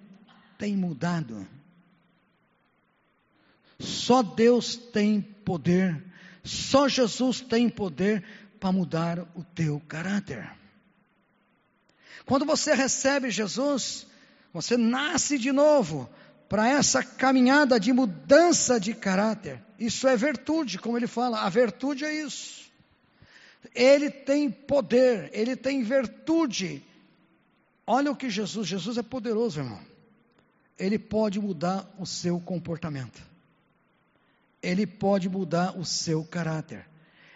tem mudado. Só Deus tem poder, só Jesus tem poder para mudar o teu caráter. Quando você recebe Jesus, você nasce de novo para essa caminhada de mudança de caráter. Isso é virtude, como ele fala, a virtude é isso. Ele tem poder, ele tem virtude. Olha o que Jesus, Jesus é poderoso, irmão. Ele pode mudar o seu comportamento. Ele pode mudar o seu caráter.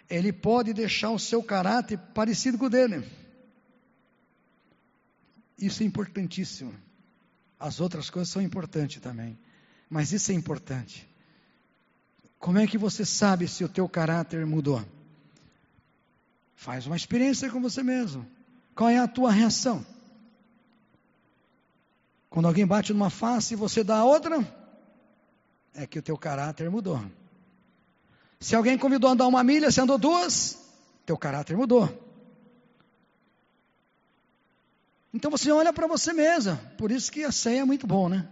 Ele pode deixar o seu caráter parecido com o dele. Isso é importantíssimo. As outras coisas são importantes também, mas isso é importante. Como é que você sabe se o teu caráter mudou? Faz uma experiência com você mesmo. Qual é a tua reação? Quando alguém bate numa face e você dá a outra, é que o teu caráter mudou. Se alguém convidou a andar uma milha, você andou duas, teu caráter mudou. Então você olha para você mesmo. Por isso que a ceia é muito bom, né?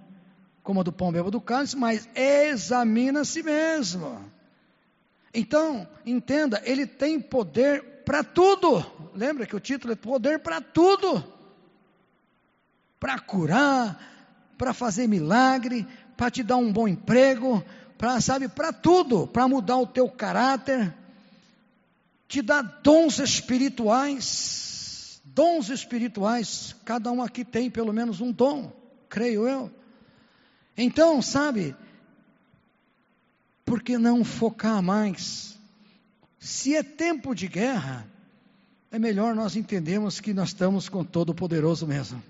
Como a do pão, beba do cálice, mas examina a si mesmo. Então, entenda, ele tem poder para tudo. Lembra que o título é poder para tudo. Para curar, para fazer milagre, para te dar um bom emprego, para sabe, para tudo, para mudar o teu caráter, te dar dons espirituais Dons espirituais, cada um aqui tem pelo menos um dom, creio eu. Então, sabe, por que não focar mais? Se é tempo de guerra, é melhor nós entendermos que nós estamos com todo o poderoso mesmo.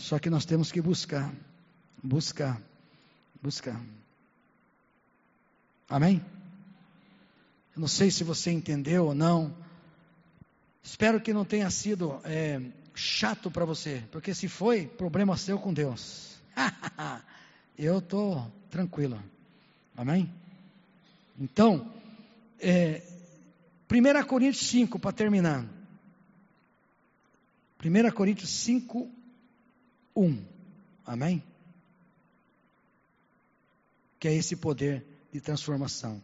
Só que nós temos que buscar, buscar, buscar. Amém? Eu não sei se você entendeu ou não. Espero que não tenha sido é, chato para você, porque se foi, problema seu com Deus. Eu estou tranquilo. Amém? Então, é, 1 Coríntios 5, para terminar. 1 Coríntios 5, 1. Amém? Que é esse poder de transformação.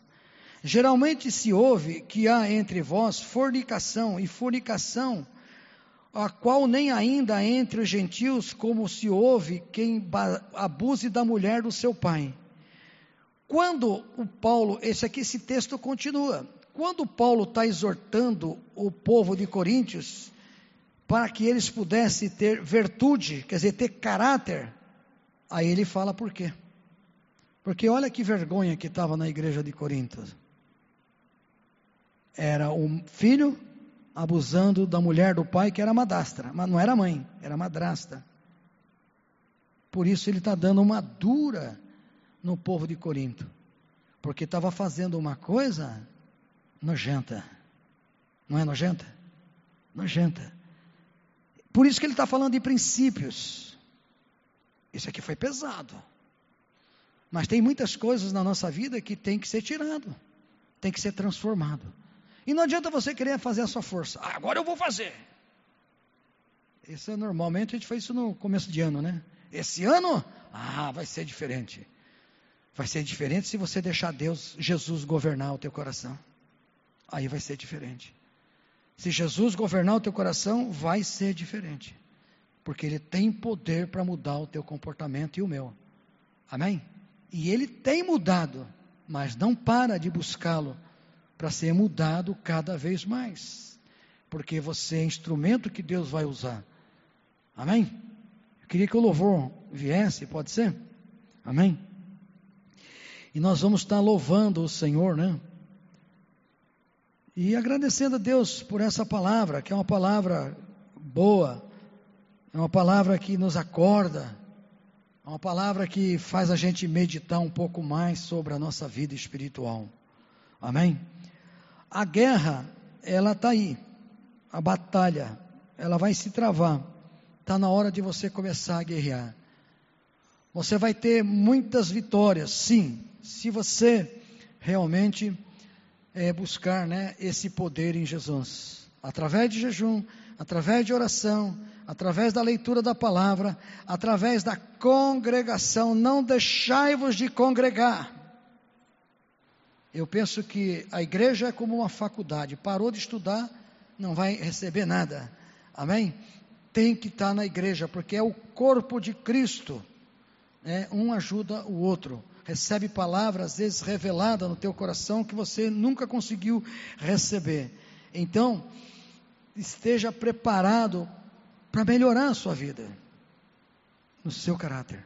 Geralmente se ouve que há entre vós fornicação, e fornicação, a qual nem ainda entre os gentios, como se ouve quem abuse da mulher do seu pai. Quando o Paulo, esse aqui, esse texto continua. Quando Paulo está exortando o povo de Coríntios para que eles pudessem ter virtude, quer dizer, ter caráter, aí ele fala por quê? Porque olha que vergonha que estava na igreja de Coríntios era o filho abusando da mulher do pai, que era madrastra, mas não era mãe, era madrasta. Por isso ele está dando uma dura no povo de Corinto, porque estava fazendo uma coisa nojenta. Não é nojenta? Nojenta. Por isso que ele está falando de princípios. Isso aqui foi pesado. Mas tem muitas coisas na nossa vida que tem que ser tirado, tem que ser transformado. E não adianta você querer fazer a sua força. Ah, agora eu vou fazer. Isso é normalmente a gente faz isso no começo de ano, né? Esse ano, ah, vai ser diferente. Vai ser diferente se você deixar Deus, Jesus governar o teu coração. Aí vai ser diferente. Se Jesus governar o teu coração, vai ser diferente. Porque Ele tem poder para mudar o teu comportamento e o meu. Amém? E Ele tem mudado, mas não para de buscá-lo para ser mudado cada vez mais, porque você é instrumento que Deus vai usar. Amém? Eu queria que o louvor viesse, pode ser? Amém? E nós vamos estar louvando o Senhor, né? E agradecendo a Deus por essa palavra, que é uma palavra boa, é uma palavra que nos acorda, É uma palavra que faz a gente meditar um pouco mais sobre a nossa vida espiritual. Amém? A guerra, ela está aí. A batalha, ela vai se travar. Está na hora de você começar a guerrear. Você vai ter muitas vitórias, sim, se você realmente é, buscar né, esse poder em Jesus. Através de jejum, através de oração, através da leitura da palavra, através da congregação. Não deixai-vos de congregar. Eu penso que a igreja é como uma faculdade. Parou de estudar, não vai receber nada. Amém? Tem que estar na igreja, porque é o corpo de Cristo. Né? Um ajuda o outro. Recebe palavra, às vezes revelada no teu coração, que você nunca conseguiu receber. Então, esteja preparado para melhorar a sua vida, no seu caráter.